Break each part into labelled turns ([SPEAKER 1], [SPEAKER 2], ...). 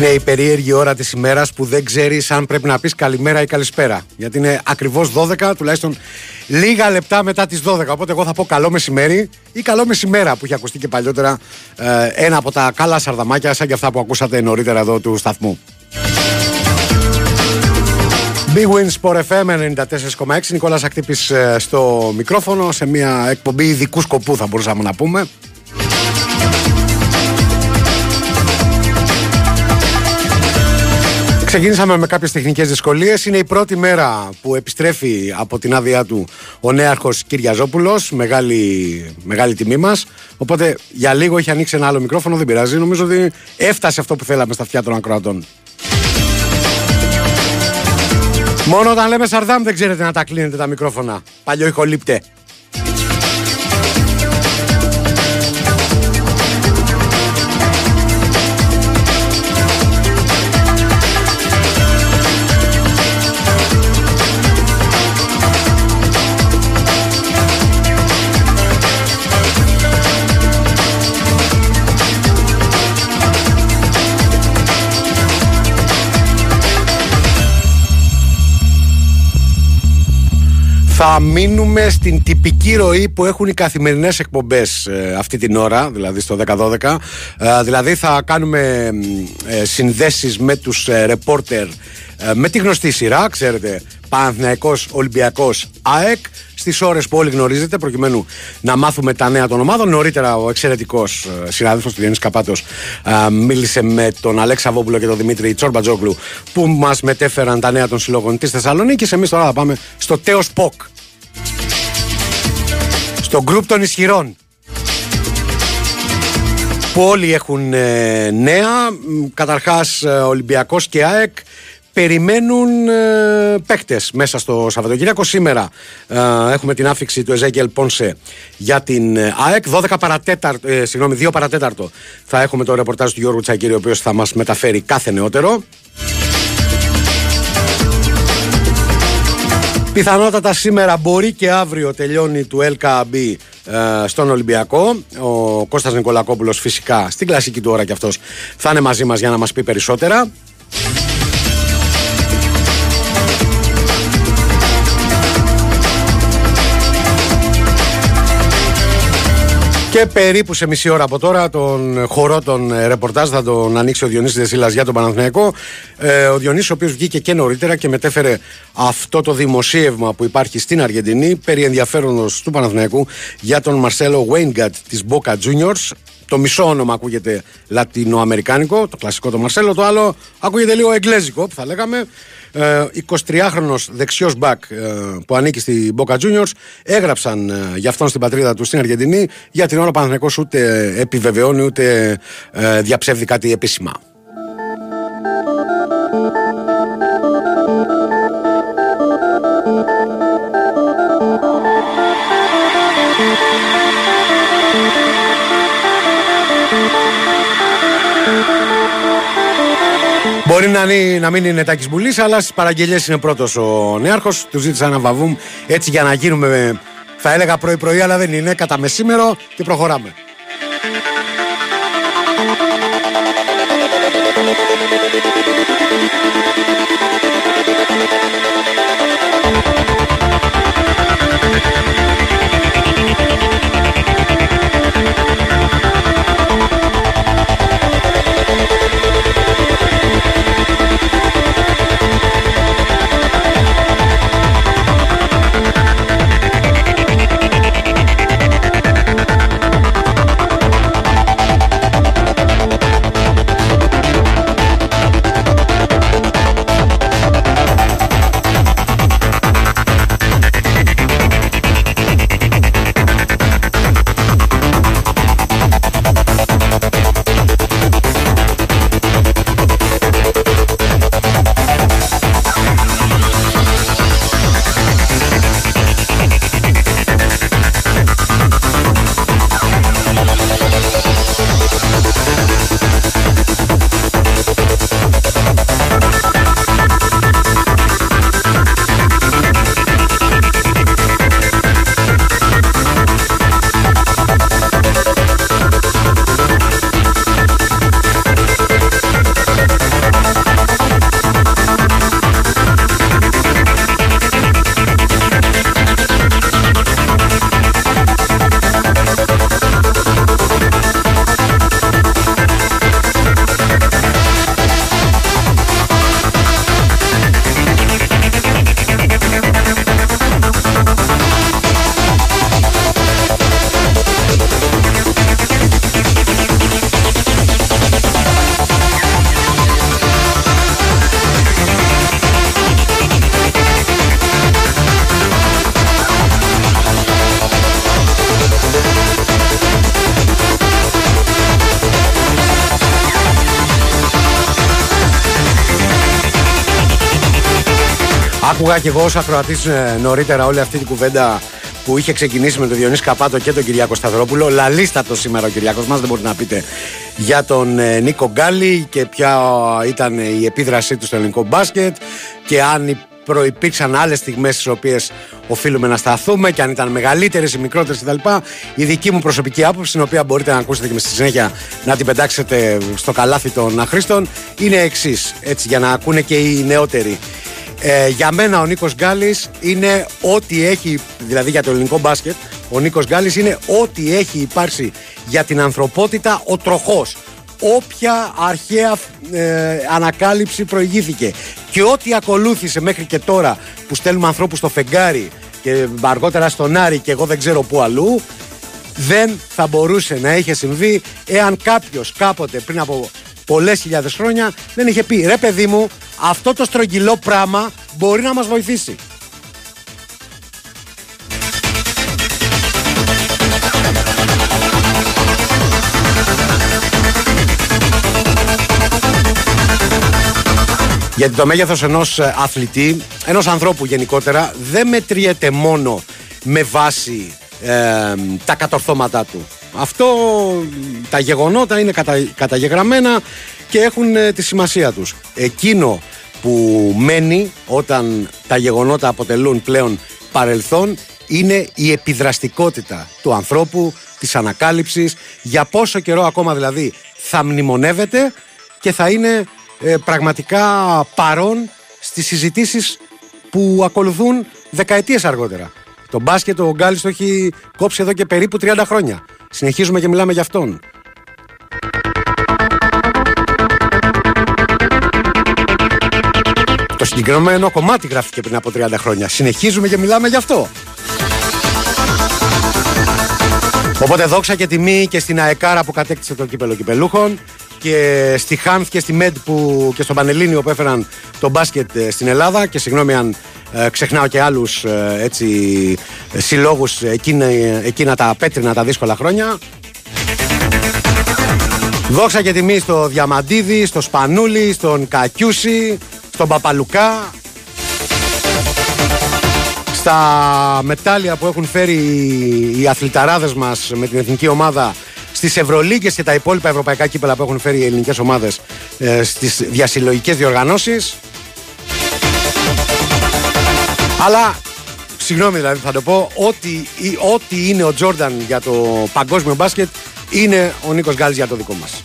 [SPEAKER 1] Είναι η περίεργη ώρα της ημέρας που δεν ξέρεις αν πρέπει να πεις καλημέρα ή καλησπέρα. Γιατί είναι ακριβώς 12, τουλάχιστον λίγα λεπτά μετά τις 12. Οπότε εγώ θα πω καλό μεσημέρι ή καλό μεσημέρα που είχε ακουστεί και παλιότερα ε, ένα από τα καλά σαρδαμάκια σαν και αυτά που ακούσατε νωρίτερα εδώ του σταθμού. Big Win Sport FM 94,6 Νικόλας Ακτύπης ε, στο μικρόφωνο σε μια εκπομπή ειδικού σκοπού θα μπορούσαμε να πούμε Ξεκίνησαμε με κάποιες τεχνικές δυσκολίες. Είναι η πρώτη μέρα που επιστρέφει από την άδειά του ο νέαρχος Κυριαζόπουλος. Μεγάλη, μεγάλη τιμή μας. Οπότε για λίγο έχει ανοίξει ένα άλλο μικρόφωνο Δεν πειράζει. Νομίζω ότι έφτασε αυτό που θέλαμε στα αυτιά των ακροατών. Μόνο όταν λέμε Σαρδάμ δεν ξέρετε να τα κλείνετε τα μικρόφωνα. Παλιό ηχολήπτε. Θα μείνουμε στην τυπική ροή που έχουν οι καθημερινές εκπομπές ε, αυτή την ώρα, δηλαδή στο 10-12. Ε, δηλαδή θα κάνουμε ε, συνδέσεις με τους ε, ρεπόρτερ με τη γνωστή σειρά, ξέρετε, Παναθηναϊκός Ολυμπιακός ΑΕΚ στις ώρες που όλοι γνωρίζετε προκειμένου να μάθουμε τα νέα των ομάδων. Νωρίτερα ο εξαιρετικός συνάδελφος του Διονύης Καπάτος μίλησε με τον Αλέξα Βόμπουλο και τον Δημήτρη Τσόρμπατζόγλου που μας μετέφεραν τα νέα των συλλόγων της Θεσσαλονίκης. Εμείς τώρα θα πάμε στο Τέος Ποκ στο γκρουπ των ισχυρών που όλοι έχουν ε, νέα καταρχάς ε, Ολυμπιακός και ΑΕΚ περιμένουν ε, παίκτες μέσα στο Σαββατοκύριακο σήμερα ε, έχουμε την άφηξη του Εζέγγελ Πόνσε για την ΑΕΚ 12 παρατέταρτο, ε, συγγνώμη 2 παρατέταρτο θα έχουμε το ρεπορτάζ του Γιώργου Τσακύρη ο οποίος θα μας μεταφέρει κάθε νεότερο Πιθανότατα σήμερα μπορεί και αύριο τελειώνει του LKB ε, στον Ολυμπιακό. Ο Κώστας Νικολακόπουλος φυσικά στην κλασική του ώρα και αυτός θα είναι μαζί μας για να μας πει περισσότερα. Και περίπου σε μισή ώρα από τώρα τον χορό των ε, ρεπορτάζ θα τον ανοίξει ο Διονύσης Δεσίλας για τον Παναθηναϊκό. Ε, ο Διονύσης ο οποίος βγήκε και νωρίτερα και μετέφερε αυτό το δημοσίευμα που υπάρχει στην Αργεντινή περί ενδιαφέροντος του Παναθηναϊκού για τον Μαρσέλο Βέινγκατ της Boca Juniors. Το μισό όνομα ακούγεται λατινοαμερικάνικο, το κλασικό το Μαρσέλο, το άλλο ακούγεται λίγο εγγλέζικο που θα λέγαμε. 23χρονο ε, δεξιός μπακ ε, που ανήκει στη Boca Juniors έγραψαν ε, για αυτόν στην πατρίδα του στην Αργεντινή. Για την ώρα ο Παναθηναϊκός ούτε επιβεβαιώνει ούτε διαψεύδει κάτι επίσημα. Μπορεί να, να μην είναι Τάκης Μπουλής, αλλά στις παραγγελίες είναι πρώτος ο Νέαρχος. Του ζήτησα ένα βαβούμ έτσι για να γίνουμε, θα έλεγα πρωί-πρωί, αλλά δεν είναι, κατά μεσήμερο και προχωράμε. Άκουγα και εγώ ω ακροατή ε, νωρίτερα όλη αυτή την κουβέντα που είχε ξεκινήσει με τον Διονύση Καπάτο και τον Κυριάκο Σταυρόπουλο. Λαλίστατος σήμερα ο Κυριάκος μας, δεν μπορείτε να πείτε για τον ε, Νίκο Γκάλι και ποια ήταν η επίδρασή του στο ελληνικό μπάσκετ και αν προϋπήρξαν άλλες στιγμές στις οποίες οφείλουμε να σταθούμε και αν ήταν μεγαλύτερες ή μικρότερες κτλ. Η δική μου προσωπική άποψη, την οποία μπορείτε να ακούσετε και με στη συνέχεια να την πετάξετε στο καλάθι των αχρήστων, είναι εξής. Έτσι, για να ακούνε και οι νεότεροι. Ε, για μένα ο Νίκος Γκάλης είναι ό,τι έχει, δηλαδή για το ελληνικό μπάσκετ, ο Νίκος Γκάλης είναι ό,τι έχει υπάρξει για την ανθρωπότητα ο τροχός. Όποια αρχαία ε, ανακάλυψη προηγήθηκε και ό,τι ακολούθησε μέχρι και τώρα που στέλνουμε ανθρώπους στο φεγγάρι και αργότερα στον Άρη και εγώ δεν ξέρω πού αλλού, δεν θα μπορούσε να είχε συμβεί εάν κάποιος κάποτε πριν από πολλές χιλιάδες χρόνια δεν είχε πει ρε παιδί μου, αυτό το στρογγυλό πράγμα μπορεί να μας βοηθήσει. Γιατί το μέγεθος ενός ε, αθλητή, ενός ανθρώπου γενικότερα, δεν μετριέται μόνο με βάση ε, τα κατορθώματά του. Αυτό τα γεγονότα είναι κατα, καταγεγραμμένα και έχουν ε, τη σημασία τους. Εκείνο που μένει όταν τα γεγονότα αποτελούν πλέον παρελθόν είναι η επιδραστικότητα του ανθρώπου, της ανακάλυψης, για πόσο καιρό ακόμα δηλαδή θα μνημονεύεται και θα είναι ε, πραγματικά παρόν στις συζητήσεις που ακολουθούν δεκαετίες αργότερα. Το μπάσκετ ο Γκάλης το έχει κόψει εδώ και περίπου 30 χρόνια. Συνεχίζουμε και μιλάμε για αυτόν. Το συγκεκριμένο κομμάτι γράφτηκε πριν από 30 χρόνια. Συνεχίζουμε και μιλάμε γι' αυτό. Οπότε δόξα και τιμή και στην ΑΕΚΑΡΑ που κατέκτησε το κύπελο κυπελούχων και στη Χάνθ και στη ΜΕΔ που, και στο Πανελλήνιο που έφεραν το μπάσκετ ε, στην Ελλάδα και συγγνώμη αν ε, ξεχνάω και άλλους ε, έτσι, συλλόγους εκείνα, εκείνα τα πέτρινα τα δύσκολα χρόνια Δόξα και τιμή στο Διαμαντίδη, στο Σπανούλη, στον Κακιούση, στον Παπαλουκά στα μετάλλια που έχουν φέρει οι αθληταράδες μας με την εθνική ομάδα στις Ευρωλίγκες και τα υπόλοιπα ευρωπαϊκά κύπελα που έχουν φέρει οι ελληνικές ομάδες ε, στις διασυλλογικές διοργανώσεις. Αλλά συγγνώμη δηλαδή θα το πω, ό,τι, ό,τι είναι ο Τζόρνταν για το παγκόσμιο μπάσκετ είναι ο Νίκος Γκάλης για το δικό μας.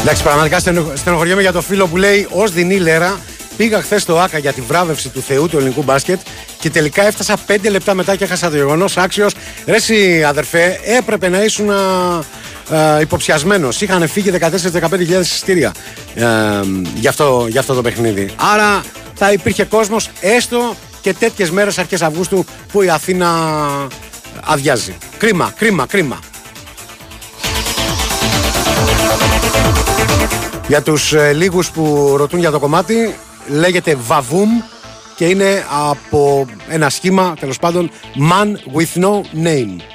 [SPEAKER 1] Εντάξει, πραγματικά στενοχωριέμαι για το φίλο που λέει Ω δεινή λέρα πήγα χθες στο ΑΚΑ για τη βράβευση του Θεού του ελληνικού μπάσκετ και τελικά έφτασα 5 λεπτά μετά και έχασα το γεγονός άξιος. Ρε, εσύ, αδερφέ, έπρεπε να ήσουν υποψιασμένος. Είχαν φύγει 14-15 εισιτήρια για, αυτό, για αυτό το παιχνίδι. Άρα θα υπήρχε κόσμος έστω και τέτοιες μέρες αρχές Αυγούστου που η Αθήνα αδειάζει. Κρίμα, κρίμα, κρίμα. Για τους ε, λίγους που ρωτούν για το κομμάτι λέγεται Vavoom και είναι από ένα σχήμα τέλος πάντων Man with no name.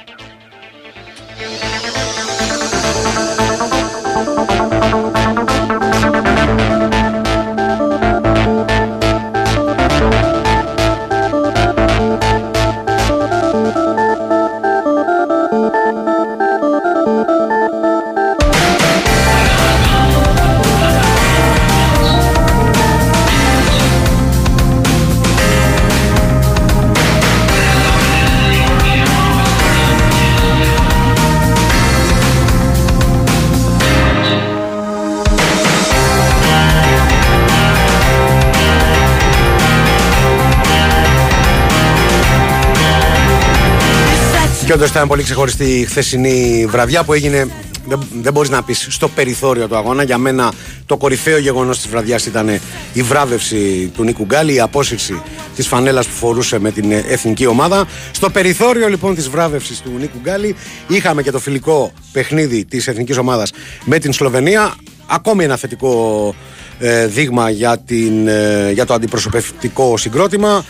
[SPEAKER 1] Ήταν πολύ ξεχωριστή η χθεσινή βραδιά που έγινε. Δεν, δεν μπορείς να πεις στο περιθώριο του αγώνα. Για μένα το κορυφαίο γεγονός της βραδιάς ήταν η βράβευση του Νίκου Γκάλη, η απόσυρση της φανέλας που φορούσε με την εθνική ομάδα. Στο περιθώριο λοιπόν της βράβευσης του Νίκου Γκάλη είχαμε και το φιλικό παιχνίδι της εθνικής ομάδας με την Σλοβενία. Ακόμη ένα θετικό ε, δείγμα για, την, ε, για το αντιπροσωπευτικό συγκρότημα.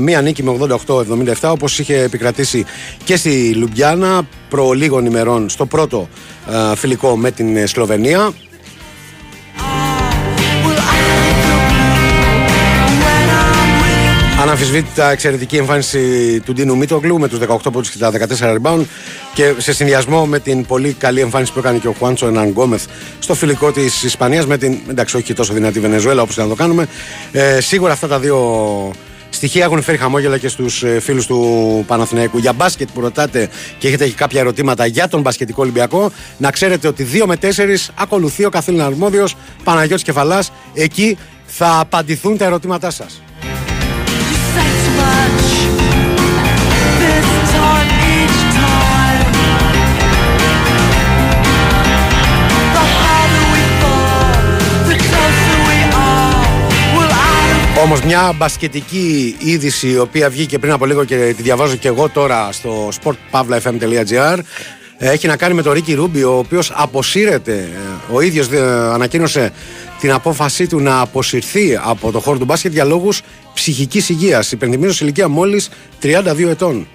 [SPEAKER 1] Μία νίκη με 88-77 όπως είχε επικρατήσει και στη Λουμπιάνα προ λίγων ημερών στο πρώτο φιλικό με την Σλοβενία. Αναμφισβήτητα εξαιρετική εμφάνιση του Ντίνου Μίτογλου με τους 18 πόντους και τα 14 rebound και σε συνδυασμό με την πολύ καλή εμφάνιση που έκανε και ο Χουάντσο Εναγκόμεθ στο φιλικό της Ισπανίας με την εντάξει, όχι τόσο δυνατή Βενεζουέλα όπως να το κάνουμε. Ε, σίγουρα αυτά τα δύο στοιχεία έχουν φέρει χαμόγελα και στους ε, φίλους του Παναθηναϊκού. Για μπάσκετ που ρωτάτε και έχετε κάποια ερωτήματα για τον μπασκετικό Ολυμπιακό, να ξέρετε ότι 2 με 4 ακολουθεί ο καθήλυνα αρμόδιος Παναγιώτης Κεφαλάς. Εκεί θα απαντηθούν τα ερωτήματά σας. Όμως μια μπασκετική είδηση η οποία βγήκε πριν από λίγο και τη διαβάζω και εγώ τώρα στο sportpavlafm.gr έχει να κάνει με τον Ρίκη Ρούμπι ο οποίος αποσύρεται. Ο ίδιος ανακοίνωσε την απόφασή του να αποσυρθεί από το χώρο του μπάσκετ για λόγους ψυχικής υγείας. Υπενθυμίζω σε ηλικία μόλις 32 ετών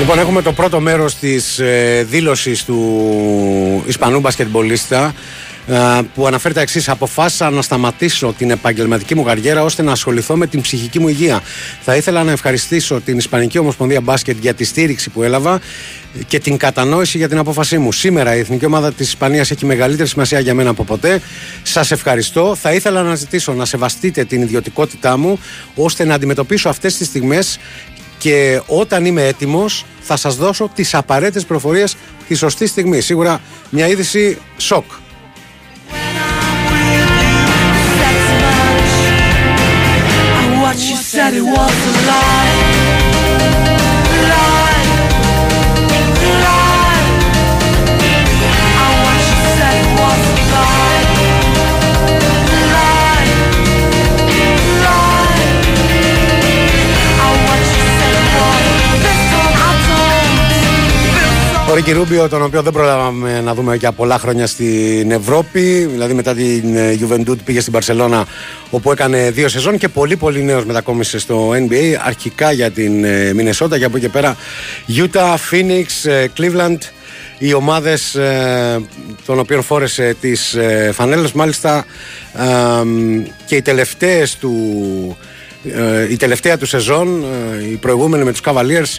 [SPEAKER 1] Λοιπόν, έχουμε το πρώτο μέρος της ε, δήλωσης του Ισπανού μπασκετμπολίστα ε, που αναφέρει τα εξής. Αποφάσισα να σταματήσω την επαγγελματική μου καριέρα ώστε να ασχοληθώ με την ψυχική μου υγεία. Θα ήθελα να ευχαριστήσω την Ισπανική Ομοσπονδία Μπάσκετ για τη στήριξη που έλαβα και την κατανόηση για την απόφασή μου. Σήμερα η Εθνική Ομάδα της Ισπανίας έχει μεγαλύτερη σημασία για μένα από ποτέ. Σας ευχαριστώ. Θα ήθελα να ζητήσω να σεβαστείτε την ιδιωτικότητά μου ώστε να αντιμετωπίσω αυτές τις στιγμές και όταν είμαι έτοιμος θα σας δώσω τις απαραίτητες προφορίες τη σωστή στιγμή. Σίγουρα μια είδηση σοκ. Ο Ρίκη Ρούμπιο, τον οποίο δεν πρόλαβαμε να δούμε για πολλά χρόνια στην Ευρώπη. Δηλαδή, μετά την ε, Juventud πήγε στην Παρσελώνα, όπου έκανε δύο σεζόν και πολύ πολύ νέος μετακόμισε στο NBA. Αρχικά για την Μινεσότα και από εκεί και πέρα Utah, Phoenix, ε, Cleveland. Οι ομάδες ε, των οποίων φόρεσε τις φανέλες, μάλιστα και οι τελευταίες του. Η τελευταία του σεζόν, η προηγούμενη με τους Cavaliers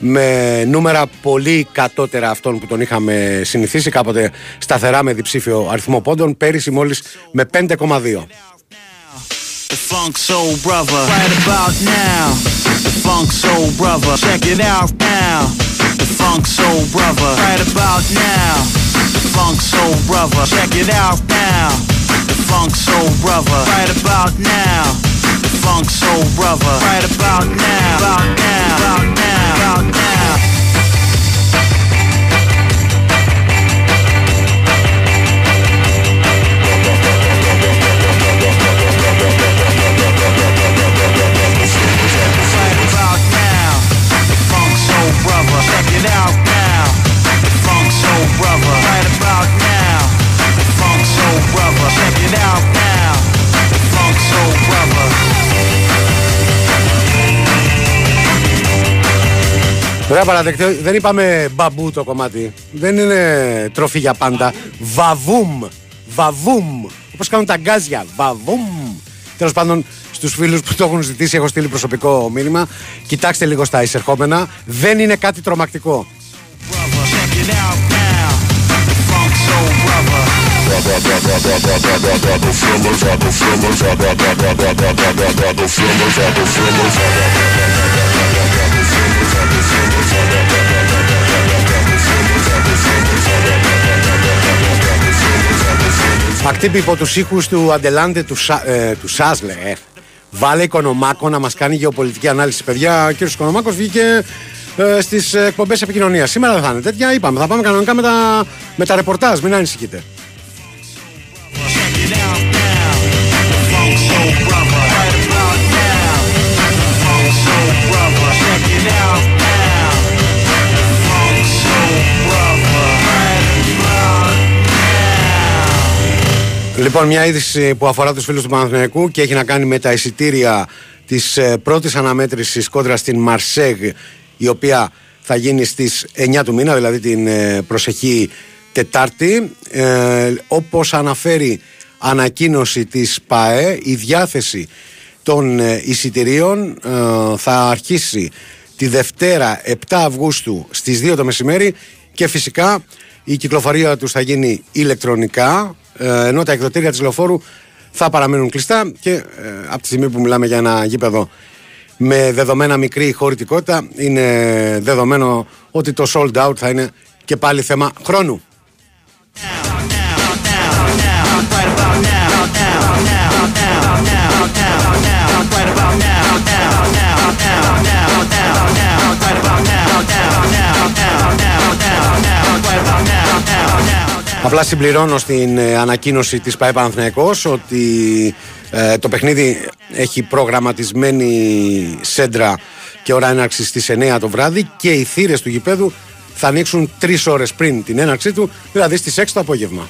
[SPEAKER 1] με νούμερα πολύ κατώτερα αυτών που τον είχαμε συνηθίσει κάποτε σταθερά με διψήφιο αριθμό πόντων πέρυσι μόλις με 5,2 The funk soul brother, right about now. The funk soul brother, check it out now. The funk soul brother, right about now. The funk soul brother, check it out now. The funk soul brother, right about now. The funk soul brother, right about now. About now. About now. About now. Ωραία παραδεκτή, δεν είπαμε μπαμπού το κομμάτι. Δεν είναι τροφή για πάντα. Βαβούμ. Βαβούμ. Όπω κάνουν τα γκάζια. Βαβούμ. Τέλο πάντων, στου φίλου που το έχουν ζητήσει, έχω στείλει προσωπικό μήνυμα. Κοιτάξτε λίγο στα εισερχόμενα. Δεν είναι κάτι τρομακτικό. Ακτύπη υπό τους ήχους του Αντελάντε του, Σα, ε, του Σάσλε, ε, Βάλε Οικονομάκο να μας κάνει γεωπολιτική ανάλυση. Παιδιά, ο κύριος Οικονομάκο βγήκε ε, στις εκπομπές επικοινωνίας. Σήμερα δεν θα είναι τέτοια. Είπαμε, θα πάμε κανονικά με τα, με τα ρεπορτάζ. Μην ανησυχείτε. Λοιπόν, μια είδηση που αφορά τους φίλους του Παναθηναϊκού και έχει να κάνει με τα εισιτήρια της ε, πρώτης αναμέτρησης κόντρα στην Μαρσέγ η οποία θα γίνει στις 9 του μήνα, δηλαδή την ε, προσεχή Τετάρτη. Ε, όπως αναφέρει ανακοίνωση της ΠΑΕ, η διάθεση των ε, εισιτηρίων θα αρχίσει τη Δευτέρα 7 Αυγούστου στις 2 το μεσημέρι και φυσικά η κυκλοφορία τους θα γίνει ηλεκτρονικά ενώ τα εκδοτήρια της λεωφόρου θα παραμένουν κλειστά και ε, από τη στιγμή που μιλάμε για ένα γήπεδο με δεδομένα μικρή χωρητικότητα είναι δεδομένο ότι το sold out θα είναι και πάλι θέμα χρόνου. Απλά συμπληρώνω στην ε, ανακοίνωση της ΠαΕ Παναθηναϊκός ότι ε, το παιχνίδι έχει προγραμματισμένη σέντρα και ώρα έναρξης στις 9 το βράδυ και οι θύρες του γηπέδου θα ανοίξουν 3 ώρες πριν την έναρξή του, δηλαδή στις 6 το απόγευμα.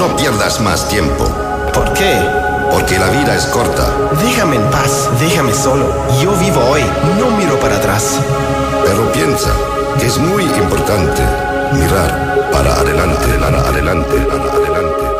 [SPEAKER 2] No pierdas más tiempo.
[SPEAKER 3] ¿Por qué?
[SPEAKER 2] Porque la vida es corta.
[SPEAKER 3] Déjame en paz, déjame solo. Yo vivo hoy, no miro para atrás.
[SPEAKER 2] Pero piensa que es muy importante mirar para adelante, para adelante, para adelante,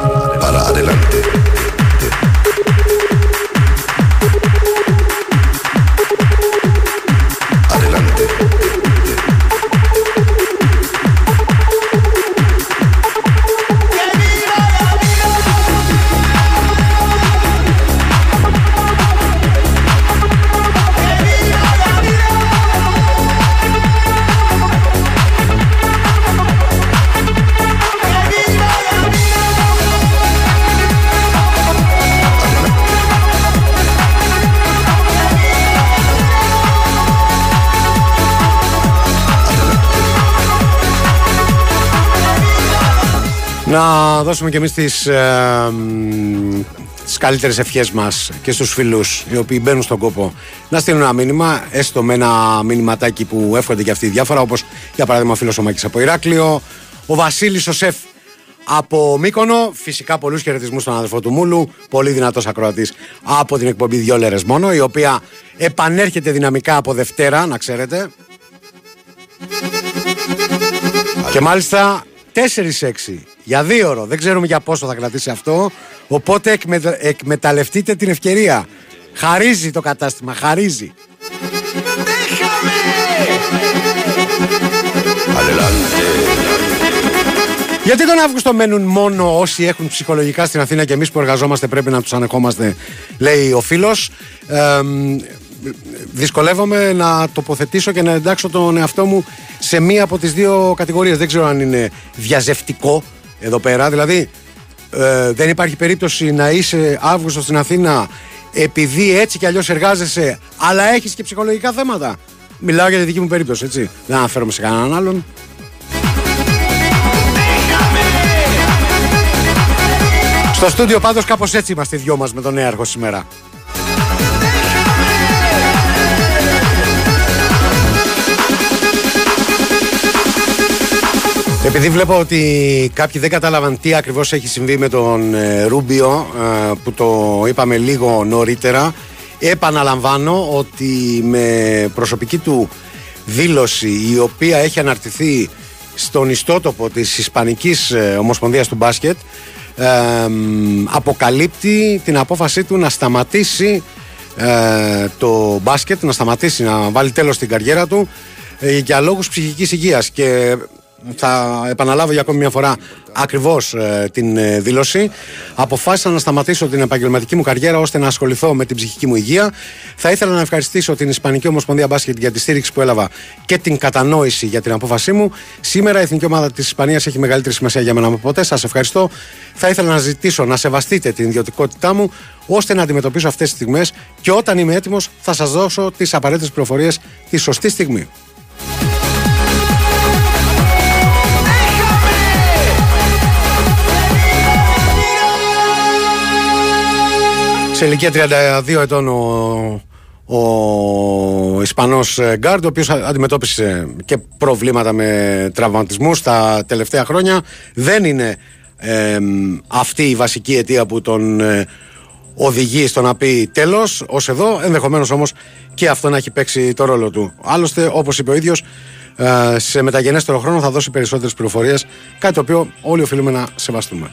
[SPEAKER 1] δώσουμε και εμείς τις, ε, τις καλύτερες ευχές μας και στους φίλους οι οποίοι μπαίνουν στον κόπο να στείλουν ένα μήνυμα, έστω με ένα μήνυματάκι που εύχονται και αυτοί διάφορα όπως για παράδειγμα ο φίλος ο Μάκης από Ηράκλειο, ο Βασίλης ο Σεφ από Μύκονο, φυσικά πολλούς χαιρετισμούς στον αδερφό του Μούλου, πολύ δυνατός ακροατής από την εκπομπή Δυο Λέρες μόνο, η οποία επανέρχεται δυναμικά από Δευτέρα, να ξέρετε. Και μάλιστα 4-6 για δύο ώρο. Δεν ξέρουμε για πόσο θα κρατήσει αυτό. Οπότε εκμεταλλευτείτε την ευκαιρία. Χαρίζει το κατάστημα, χαρίζει. Γιατί τον Αύγουστο μένουν μόνο όσοι έχουν ψυχολογικά στην Αθήνα και εμείς που εργαζόμαστε πρέπει να τους ανεχόμαστε, λέει ο φίλος. Ε, δυσκολεύομαι να τοποθετήσω και να εντάξω τον εαυτό μου σε μία από τις δύο κατηγορίες. Δεν ξέρω αν είναι διαζευτικό εδώ πέρα. Δηλαδή, ε, δεν υπάρχει περίπτωση να είσαι Αύγουστος στην Αθήνα επειδή έτσι κι αλλιώς εργάζεσαι, αλλά έχεις και ψυχολογικά θέματα. Μιλάω για τη δική μου περίπτωση, έτσι. Δεν αναφέρομαι σε κανέναν άλλον. Στο στούντιο πάντως κάπως έτσι είμαστε οι δυο μας με τον νέαρχο σήμερα. Επειδή βλέπω ότι κάποιοι δεν κατάλαβαν τι ακριβώς έχει συμβεί με τον ε, Ρούμπιο ε, που το είπαμε λίγο νωρίτερα επαναλαμβάνω ότι με προσωπική του δήλωση η οποία έχει αναρτηθεί στον ιστότοπο της Ισπανικής ε, Ομοσπονδίας του Μπάσκετ ε, αποκαλύπτει την απόφασή του να σταματήσει ε, το μπάσκετ, να σταματήσει να βάλει τέλος στην καριέρα του ε, για λόγους ψυχικής υγείας. Και θα επαναλάβω για ακόμη μια φορά ακριβώς ε, την ε, δήλωση. Αποφάσισα να σταματήσω την επαγγελματική μου καριέρα ώστε να ασχοληθώ με την ψυχική μου υγεία. Θα ήθελα να ευχαριστήσω την Ισπανική Ομοσπονδία Μπάσκετ για τη στήριξη που έλαβα και την κατανόηση για την απόφασή μου. Σήμερα η Εθνική Ομάδα της Ισπανίας έχει μεγαλύτερη σημασία για μένα από ποτέ. Σας ευχαριστώ. Θα ήθελα να ζητήσω να σεβαστείτε την ιδιωτικότητά μου ώστε να αντιμετωπίσω αυτές τις στιγμές και όταν είμαι έτοιμος θα σας δώσω τις απαραίτητες πληροφορίες τη σωστή στιγμή. Σε ηλικία 32 ετών ο, ο Ισπανός ε, Γκάρντ, ο οποίος αντιμετώπισε και προβλήματα με τραυματισμούς τα τελευταία χρόνια. Δεν είναι αυτή η βασική αιτία που τον ε, οδηγεί στο να πει τέλος ως εδώ, ενδεχομένως όμως και αυτό να έχει παίξει το ρόλο του. Άλλωστε, όπως είπε ο ίδιος, ε, σε μεταγενέστερο χρόνο θα δώσει περισσότερες πληροφορίες, κάτι το οποίο όλοι οφείλουμε να σεβαστούμε.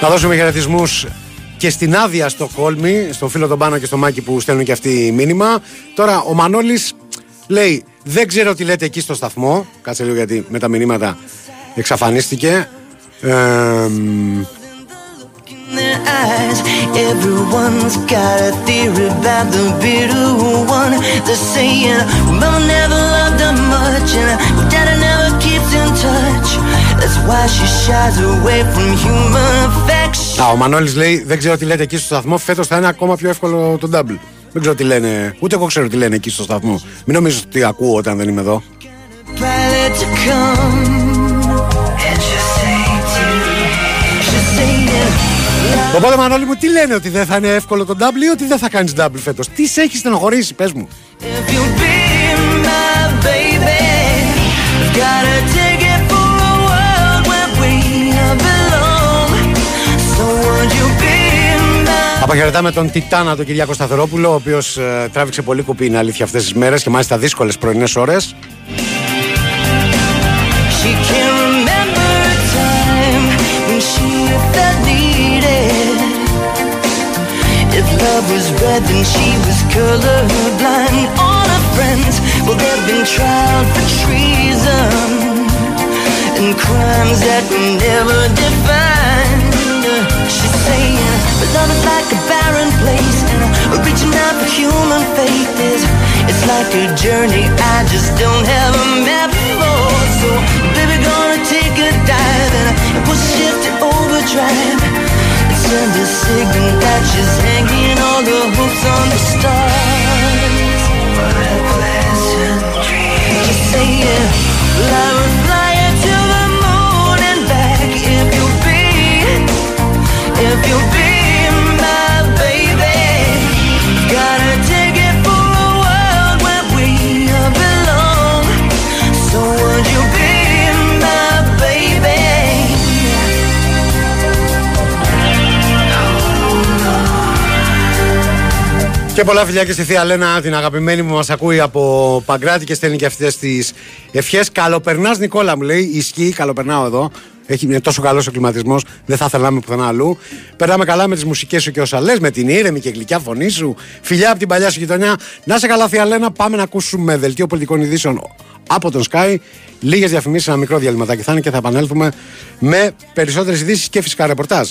[SPEAKER 1] Να δώσουμε χαιρετισμούς και στην άδεια στο Κόλμη, στο φίλο τον Πάνο και στο Μάκη που στέλνουν και αυτοί μήνυμα. Τώρα ο Μανώλης λέει: Δεν ξέρω τι λέτε εκεί στο σταθμό. Κάτσε λίγο γιατί με τα μηνύματα εξαφανίστηκε. Ε, Everyone's got a theory about the bitter one. They're saying, Mama never loved her much, and Daddy never keeps in touch. That's why she shies away from human affection. Α, ο Μανώλης λέει, δεν ξέρω τι λέτε εκεί στο σταθμό, φέτος θα είναι ακόμα πιο εύκολο το double. Δεν ξέρω τι λένε, ούτε εγώ ξέρω τι λένε εκεί στο σταθμό. Μην νομίζω ότι ακούω όταν δεν είμαι εδώ. Οπότε Μανώλη μου τι λένε ότι δεν θα είναι εύκολο το double ή ότι δεν θα κάνεις double φέτος; Τι σε έχει στενοχωρήσει πες μου Αποχαιρετάμε τον Τιτάνα τον Κυριάκο Σταθερόπουλο, ο οποίος ε, τράβηξε πολύ κουπί, είναι αλήθεια, αυτές τις μέρες και μάλιστα δύσκολες πρωινές ώρες. If love was red, then she was colorblind. All her friends, well, they've been tried for treason and crimes that were never defined. Love is like a barren place, and reaching out for human faith is it's like a journey I just don't have a map for. So, baby, gonna take a dive and push it to overdrive send a signal that she's hanging all the hopes on the stars. What a pleasant dream. Just say it. Και πολλά φιλιά και στη Θεία Λένα, την αγαπημένη που μας ακούει από Παγκράτη και στέλνει και αυτές τις ευχές. Καλοπερνάς, Νικόλα μου λέει. Ισχύει, καλοπερνάω εδώ. Έχει, είναι τόσο καλός ο κλιματισμός, δεν θα ήθελα να είμαι πουθενά αλλού. Περνάμε καλά με τις μουσικές σου και όσα λες, με την ήρεμη και γλυκιά φωνή σου. Φιλιά από την παλιά σου γειτονιά. Να σε καλά, Θεία Λένα, πάμε να ακούσουμε δελτίο πολιτικών ειδήσεων από τον Sky. Λίγες διαφημίσεις, ένα μικρό διαλυματάκι θα είναι και θα επανέλθουμε με περισσότερες ειδήσεις και φυσικά ρεπορτάζ.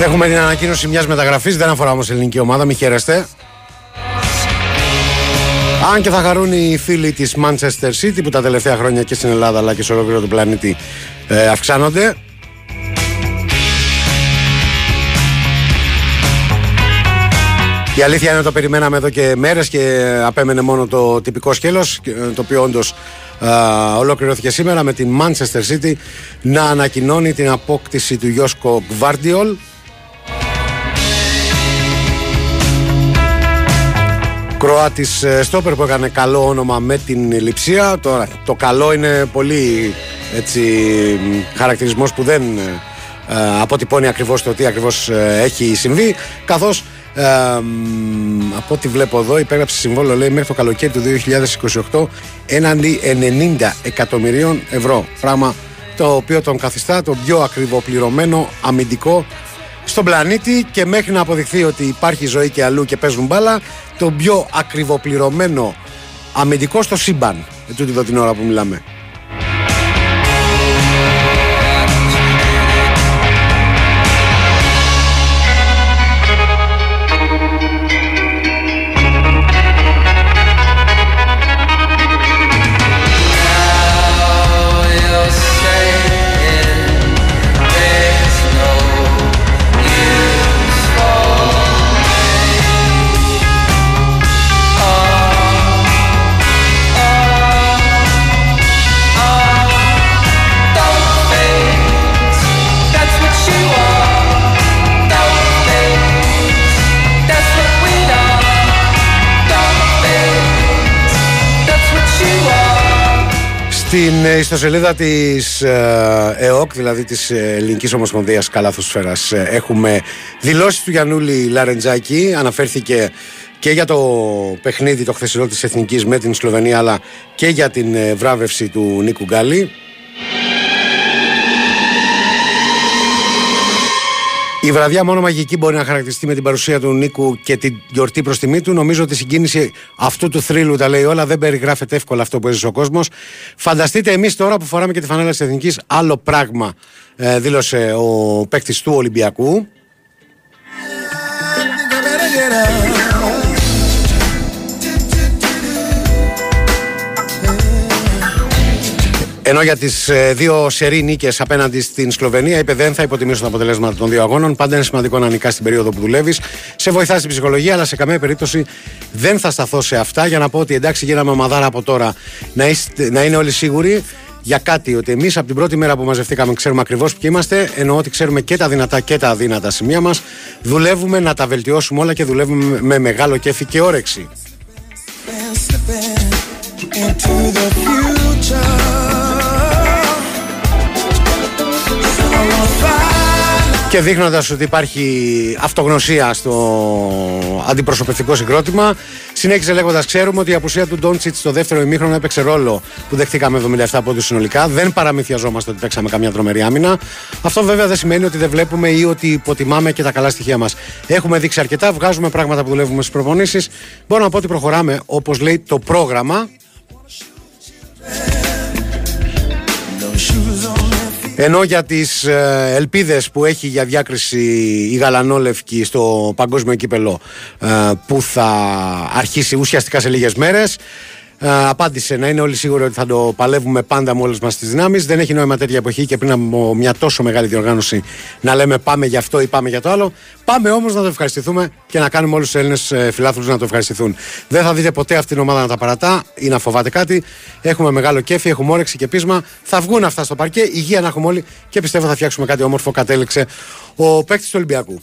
[SPEAKER 1] Έχουμε την ανακοίνωση μιας μεταγραφής, δεν αφορά όμως ελληνική ομάδα, μη χαίρεστε. Αν και θα χαρούν οι φίλοι της Manchester City που τα τελευταία χρόνια και στην Ελλάδα αλλά και σε ολόκληρο του πλανήτη ε, αυξάνονται. Η αλήθεια είναι ότι το περιμέναμε εδώ και μέρες και απέμενε μόνο το τυπικό σκέλος το οποίο όντως ολοκληρώθηκε σήμερα με την Manchester City να ανακοινώνει την απόκτηση του Γιώσκο Γκβάρντιολ Κροάτης ε, Στόπερ που έκανε καλό όνομα με την Λιψία. Τώρα το καλό είναι πολύ έτσι, χαρακτηρισμός που δεν ε, ε, αποτυπώνει ακριβώς το τι ακριβώς έχει συμβεί καθώς από ό,τι βλέπω εδώ υπέγραψε συμβόλαιο λέει μέχρι το καλοκαίρι του 2028 έναντι 90 εκατομμυρίων ευρώ πράγμα το οποίο τον καθιστά το πιο ακριβοπληρωμένο αμυντικό στον πλανήτη και μέχρι να αποδειχθεί ότι υπάρχει ζωή και αλλού και παίζουν μπάλα το πιο ακριβοπληρωμένο αμυντικό στο σύμπαν ετούτη εδώ την ώρα που μιλάμε. Στην ιστοσελίδα της ε, ΕΟΚ, δηλαδή της Ελληνικής Ομοσπονδίας Καλάθοσφαίρας, ε, έχουμε δηλώσεις του Γιαννούλη Λαρεντζάκη. Αναφέρθηκε και για το παιχνίδι το χθεσινό της Εθνικής με την Σλοβενία, αλλά και για την ε, βράβευση του Νίκου Γκάλη. Η βραδιά μόνο μαγική μπορεί να χαρακτηριστεί με την παρουσία του Νίκου και την γιορτή προς τιμή του. Νομίζω ότι η συγκίνηση αυτού του θρύλου τα λέει όλα. Δεν περιγράφεται εύκολα αυτό που έζησε ο κόσμος. Φανταστείτε εμείς τώρα που φοράμε και τη φανέλα της Εθνικής, άλλο πράγμα ε, δήλωσε ο παίκτης του Ολυμπιακού. Ενώ για τις ε, δύο σερή νίκες απέναντι στην Σλοβενία είπε δεν θα υποτιμήσω τα αποτελέσματα των δύο αγώνων. Πάντα είναι σημαντικό να νικάς στην περίοδο που δουλεύεις. Σε βοηθάς στην ψυχολογία, αλλά σε καμία περίπτωση δεν θα σταθώ σε αυτά για να πω ότι εντάξει γίναμε ομαδάρα από τώρα να, είστε, να είναι όλοι σίγουροι για κάτι ότι εμείς από την πρώτη μέρα που μαζευτήκαμε ξέρουμε ακριβώς ποιοι είμαστε, ενώ ότι ξέρουμε και τα δυνατά και τα αδύνατα σημεία μας. Δουλεύουμε να τα βελτιώσουμε όλα και δουλεύουμε με μεγάλο κέφι και όρεξη. Και δείχνοντας ότι υπάρχει αυτογνωσία στο αντιπροσωπευτικό συγκρότημα, συνέχισε λέγοντας: Ξέρουμε ότι η απουσία του Ντόντσιτ στο δεύτερο ημίχρονο έπαιξε ρόλο που δεχτήκαμε 77 πόντους συνολικά. Δεν παραμυθιαζόμαστε ότι παίξαμε καμιά τρομερή άμυνα. Αυτό βέβαια δεν σημαίνει ότι δεν βλέπουμε ή ότι υποτιμάμε και τα καλά στοιχεία μας. Έχουμε δείξει αρκετά, βγάζουμε πράγματα που δουλεύουμε στις προπονήσεις. Μπορώ να πω ότι προχωράμε όπως λέει το πρόγραμμα. Ενώ για τις ε, ελπίδες που έχει για διάκριση η Γαλανόλευκη στο παγκόσμιο κύπελο ε, που θα αρχίσει ουσιαστικά σε λίγες μέρες ε, απάντησε να είναι όλοι σίγουροι ότι θα το παλεύουμε πάντα με όλες μας τις δυνάμεις. Δεν έχει νόημα τέτοια εποχή και πριν από μια τόσο μεγάλη διοργάνωση να λέμε πάμε για αυτό ή πάμε για το άλλο. Πάμε όμως να το ευχαριστηθούμε και να κάνουμε όλους τους Έλληνες φιλάθλους να το ευχαριστηθούν. Δεν θα δείτε ποτέ αυτή την ομάδα να τα παρατά ή να φοβάται κάτι. Έχουμε μεγάλο κέφι, έχουμε όρεξη και πείσμα. Θα βγουν αυτά στο παρκέ. Υγεία να έχουμε όλοι και πιστεύω θα φτιάξουμε κάτι όμορφο. Κατέληξε ο παίκτης του Ολυμπιακού.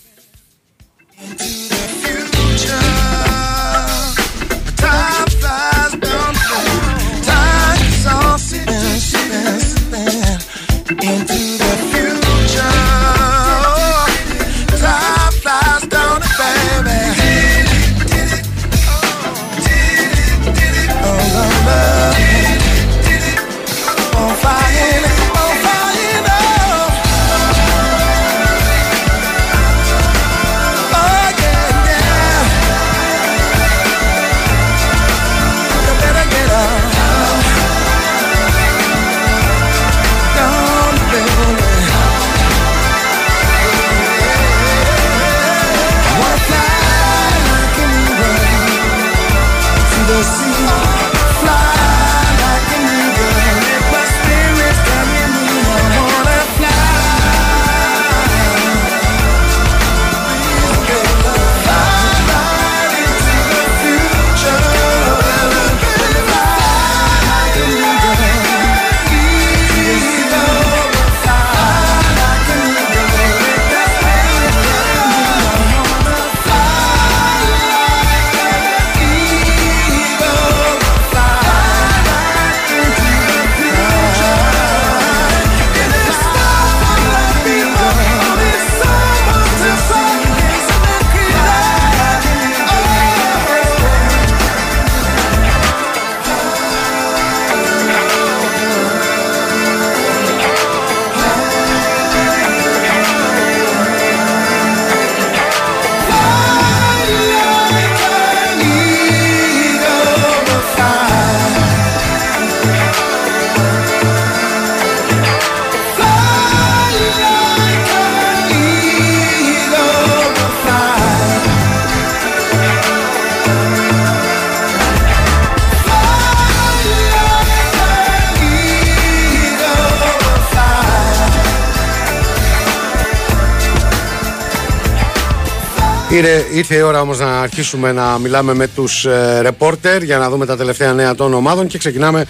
[SPEAKER 1] Ήρθε, ήρθε η ώρα όμως να αρχίσουμε να μιλάμε με τους ε, ρεπόρτερ για να δούμε τα τελευταία νέα των ομάδων και ξεκινάμε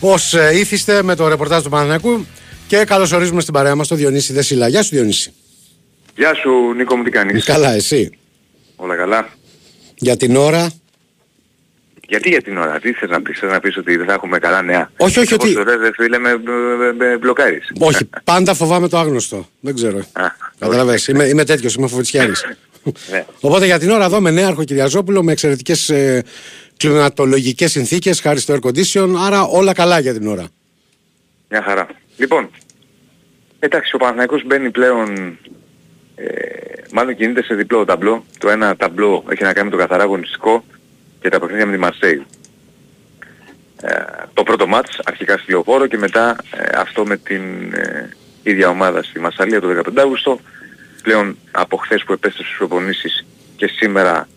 [SPEAKER 1] ως ε, ήθιστε με το ρεπορτάζ του Παναθηναϊκού και καλωσορίζουμε στην παρέα μας τον Διονύση Δεσίλα. Γεια σου Διονύση.
[SPEAKER 4] Γεια σου Νίκο μου τι κάνεις;
[SPEAKER 1] Καλά εσύ;
[SPEAKER 4] Όλα καλά.
[SPEAKER 1] Για την ώρα;
[SPEAKER 4] Γιατί για την ώρα, τι θες να πεις, θες να πεις ότι δεν θα έχουμε καλά νέα;
[SPEAKER 1] Όχι, όχι, ότι...
[SPEAKER 4] Όσο ρε φίλε με, με, με μπλοκάρεις.
[SPEAKER 1] Όχι, πάντα φοβάμαι το άγνωστο. Δεν ξέρω.
[SPEAKER 4] Α,
[SPEAKER 1] Καταλαβαίνεις, είμαι, είμαι τέτοιος, είμαι φοβητσιάρης.
[SPEAKER 4] ναι.
[SPEAKER 1] Οπότε για την ώρα εδώ με νέαρχο Κυριαζόπουλο με εξαιρετικές ε, κλιματολογικές συνθήκες χάρη στο air condition, άρα όλα καλά για την ώρα.
[SPEAKER 4] Μια χαρά. Λοιπόν, εντάξει ο Παναθηναϊκός μπαίνει πλέον, ε, μάλλον κινείται σε διπλό ταμπλό. Το ένα ταμπλό έχει να κάνει με το καθαρά αγωνιστικό και τα παιχνίδια με τη Μαρσέη. Ε, το πρώτο μάτς αρχικά στη Λεωφόρο και μετά ε, αυτό με την ε, ίδια ομάδα στη Μασαλία το 15 Αύγουστο. Πλέον από χθες που επέστρεψε στις προπονήσεις και σήμερα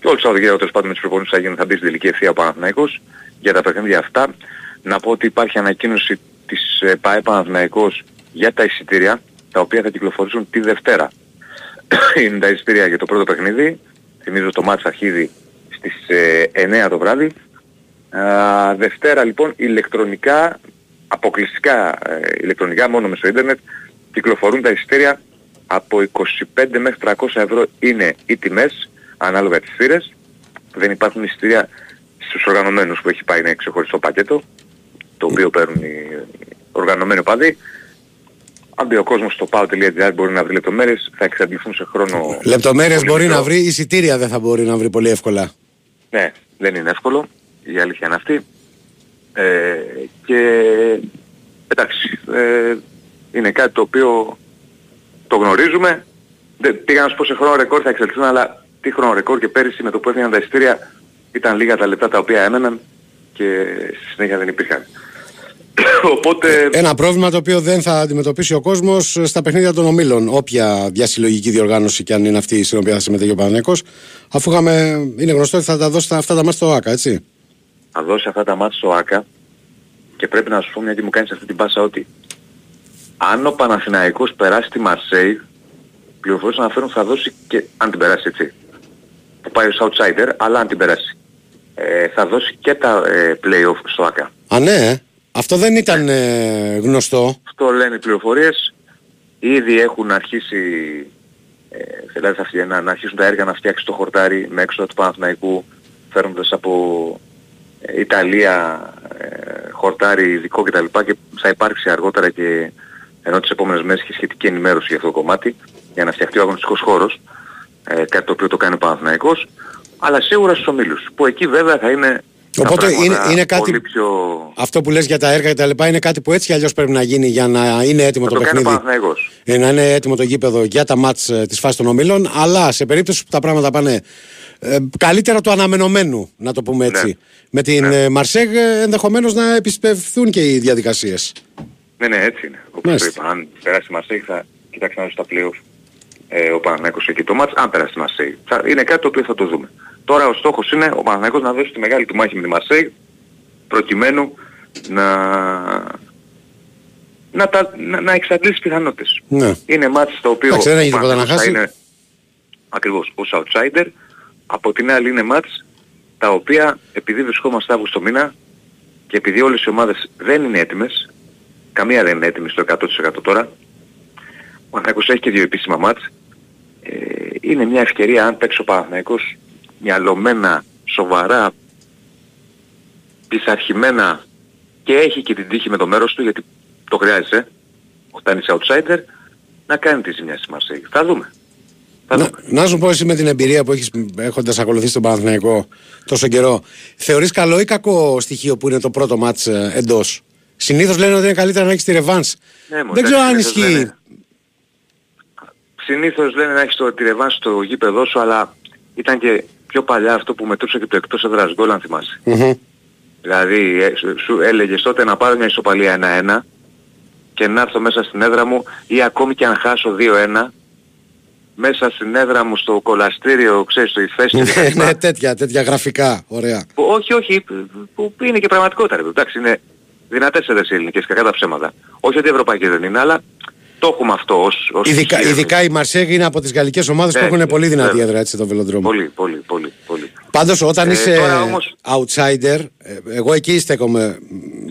[SPEAKER 4] και όλο το Σαββατοκύριακο τέλος πάντων με τις προπονήσεις θα γίνουν θα μπει στην τελική ευθεία ο Παναθηναϊκός για τα παιχνίδια αυτά. Να πω ότι υπάρχει ανακοίνωση της ε, ΠΑΕ Παναθηναϊκός για τα εισιτήρια τα οποία θα κυκλοφορήσουν τη Δευτέρα. Είναι τα εισιτήρια για το πρώτο παιχνίδι. Θυμίζω το μάτς αρχίδι στις ε, 9 το βράδυ. Α, Δευτέρα λοιπόν ηλεκτρονικά, αποκλειστικά ε, ηλεκτρονικά μόνο μέσω ίντερνετ κυκλοφορούν τα εισιτήρια από 25 μέχρι 300 ευρώ είναι οι τιμές ανάλογα τις θύρες. Δεν υπάρχουν εισιτήρια στους οργανωμένους που έχει πάει ένα ξεχωριστό πακέτο το οποίο παίρνουν οι οργανωμένοι οπαδοί. Αν μπει ο κόσμος στο pau.gr μπορεί να βρει λεπτομέρειες, θα εξαντληθούν σε χρόνο...
[SPEAKER 1] Λεπτομέρειες
[SPEAKER 4] πολύ
[SPEAKER 1] μπορεί
[SPEAKER 4] μικρό.
[SPEAKER 1] να βρει, εισιτήρια δεν θα μπορεί να βρει πολύ εύκολα.
[SPEAKER 4] Ναι, δεν είναι εύκολο, η αλήθεια είναι αυτή. Ε, και εντάξει, ε, είναι κάτι το οποίο το γνωρίζουμε. Δεν, πήγα να σου πω σε χρόνο ρεκόρ θα εξελιχθούν, αλλά τι χρόνο ρεκόρ και πέρυσι με το που έφυγαν τα εισιτήρια ήταν λίγα τα λεπτά τα οποία έμεναν και στη συνέχεια δεν υπήρχαν. Οπότε,
[SPEAKER 1] Ένα πρόβλημα το οποίο δεν θα αντιμετωπίσει ο κόσμος στα παιχνίδια των ομίλων. Όποια διασυλλογική διοργάνωση και αν είναι αυτή στην οποία θα συμμετέχει ο Παναγενικός, αφού είχαμε, είναι γνωστό ότι θα τα δώσει τα- αυτά τα μάτια στο ΑΚΑ, έτσι.
[SPEAKER 4] θα δώσει αυτά τα μάτια στο ΆΚΑ και πρέπει να σου πω μια και μου κάνεις αυτή την πάσα ότι αν ο Παναθηναϊκός περάσει τη Μαρσέη πληροφορίες αναφέρουν θα δώσει και αν την περάσει έτσι που πάει ως outsider αλλά αν την περάσει ε, θα δώσει και τα ε, play-off στο ΆΚΑ
[SPEAKER 1] Α, ναι, ε. αυτό δεν ήταν ε, γνωστό.
[SPEAKER 4] αυτό λένε οι πληροφορίες ήδη έχουν αρχίσει ε, δηλαδή θα φτιέ- να, να αρχίσουν τα έργα να φτιάξει το χορτάρι με έξοδα του Παναθηναϊκού φέρνοντας από ε, Ιταλία ε, χορτάρι ειδικό κτλ. Και θα υπάρξει αργότερα και ενώ τις επόμενες μέρες και σχετική ενημέρωση για αυτό το κομμάτι για να φτιαχτεί ο αγωνιστικός χώρος ε, κάτι το οποίο το κάνει ο Παναθηναϊκός αλλά σίγουρα στους ομίλους που εκεί βέβαια θα είναι τα
[SPEAKER 1] Οπότε
[SPEAKER 4] πράγματα
[SPEAKER 1] είναι- είναι κάτι-
[SPEAKER 4] πολύ πιο...
[SPEAKER 1] Αυτό που λες για τα έργα και τα λοιπά είναι κάτι που έτσι κι αλλιώς πρέπει να γίνει για να είναι έτοιμο
[SPEAKER 4] Θα
[SPEAKER 1] το,
[SPEAKER 4] το κάνει ο
[SPEAKER 1] παιχνίδι.
[SPEAKER 4] Παναθηναϊκός.
[SPEAKER 1] Ε, να είναι έτοιμο το γήπεδο για τα μάτς ε, της φάσης των ομίλων, αλλά σε περίπτωση που τα πράγματα πάνε ε, καλύτερα του αναμενωμένου, να το πούμε έτσι.
[SPEAKER 4] Ναι.
[SPEAKER 1] Με την
[SPEAKER 4] Ναι.
[SPEAKER 1] ε, Μαρσέγ ε, ενδεχομένως να επισπευθούν και οι διαδικασίες.
[SPEAKER 4] Ναι, ναι, έτσι είναι. Όπως το
[SPEAKER 1] Μάλιστα.
[SPEAKER 4] είπα, αν περάσει η Μαρσέη θα κοιτάξει να δει στα play-off ε, ο Παναθηναϊκός εκεί το μάτς, αν περάσει τη Μαρσέη. Θα, είναι κάτι το οποίο θα το δούμε. Τώρα ο στόχος είναι ο Παναθηναϊκός να δώσει τη μεγάλη του μάχη με τη Μαρσέη προκειμένου να, να, τα, να, να εξαντλήσει τις πιθανότητες.
[SPEAKER 1] Ναι.
[SPEAKER 4] Είναι μάτς το οποίο
[SPEAKER 1] Εντάξει, δεν έχει
[SPEAKER 4] ο
[SPEAKER 1] τίποτα να
[SPEAKER 4] Παναθηναϊκός θα
[SPEAKER 1] χάσει.
[SPEAKER 4] είναι ακριβώς ως outsider. Από την άλλη είναι μάτς τα οποία επειδή βρισκόμαστε Αύγουστο μήνα και επειδή όλες οι ομάδες δεν είναι έτοιμες, καμία δεν είναι έτοιμη στο 100% τώρα, ο Παναθηναϊκός έχει και δύο επίσημα μάτς, ε, είναι μια ευκαιρία αν παίξει ο Παναθηναϊκός μυαλωμένα, σοβαρά, πειθαρχημένα και έχει και την τύχη με το μέρος του γιατί το χρειάζεσαι όταν είσαι outsider να κάνει τη ζημιά στη Μαρσέη. Θα δούμε. Θα
[SPEAKER 1] Να,
[SPEAKER 4] δούμε.
[SPEAKER 1] να σου πω εσύ με την εμπειρία που έχεις έχοντας ακολουθήσει τον Παναθηναϊκό τόσο καιρό, θεωρείς καλό ή κακό στοιχείο που είναι το πρώτο μάτς ε, εντός; Συνήθως λένε ότι είναι καλύτερα να έχεις τη ρεβάνς.
[SPEAKER 4] Ναι, μου,
[SPEAKER 1] δεν ξέρω αν
[SPEAKER 4] συνήθως
[SPEAKER 1] ισχύει.
[SPEAKER 4] λένε- Συνήθως λένε να έχεις το, τη ρεβάνς στο γήπεδό σου, αλλά ήταν και πιο παλιά αυτό που μετρούσε και το εκτός έδρας γκολ αν θυμάσαι.
[SPEAKER 1] Μμμ.
[SPEAKER 4] Δηλαδή ε, σου- σου έλεγες τότε να πάρω μια ισοπαλία 1-1 και να έρθω μέσα στην έδρα μου ή ακόμη και αν χάσω 2-1 μέσα στην έδρα μου στο κολαστήριο, ξέρεις, στο ηφαίστειο και τα
[SPEAKER 1] ναι,
[SPEAKER 4] λοιπά.
[SPEAKER 1] ναι, τέτοια, τέτοια γραφικά. Ωραία.
[SPEAKER 4] Που, όχι, όχι, που, που είναι και πραγματικότητα. ρε. Εντάξει, είναι δυνατές έδρες οι ελληνικές, κακά τα ψέματα. Όχι ότι οι ευρωπαϊκές δεν είναι, αλλά το έχουμε αυτό ως, ως
[SPEAKER 1] Ειδικά,
[SPEAKER 4] στοιχείο.
[SPEAKER 1] ειδικά η Μαρσέγ είναι από τις γαλλικές ομάδες που
[SPEAKER 4] Ναι,
[SPEAKER 1] έχουν πολύ δυνατή
[SPEAKER 4] ναι.
[SPEAKER 1] έδρα έτσι στο βελοδρόμο.
[SPEAKER 4] Πολύ, πολύ, πολύ, πολύ.
[SPEAKER 1] Πάντως όταν
[SPEAKER 4] Ε,
[SPEAKER 1] είσαι
[SPEAKER 4] τώρα όμως-
[SPEAKER 1] outsider, ε, εγώ εκεί στέκομαι.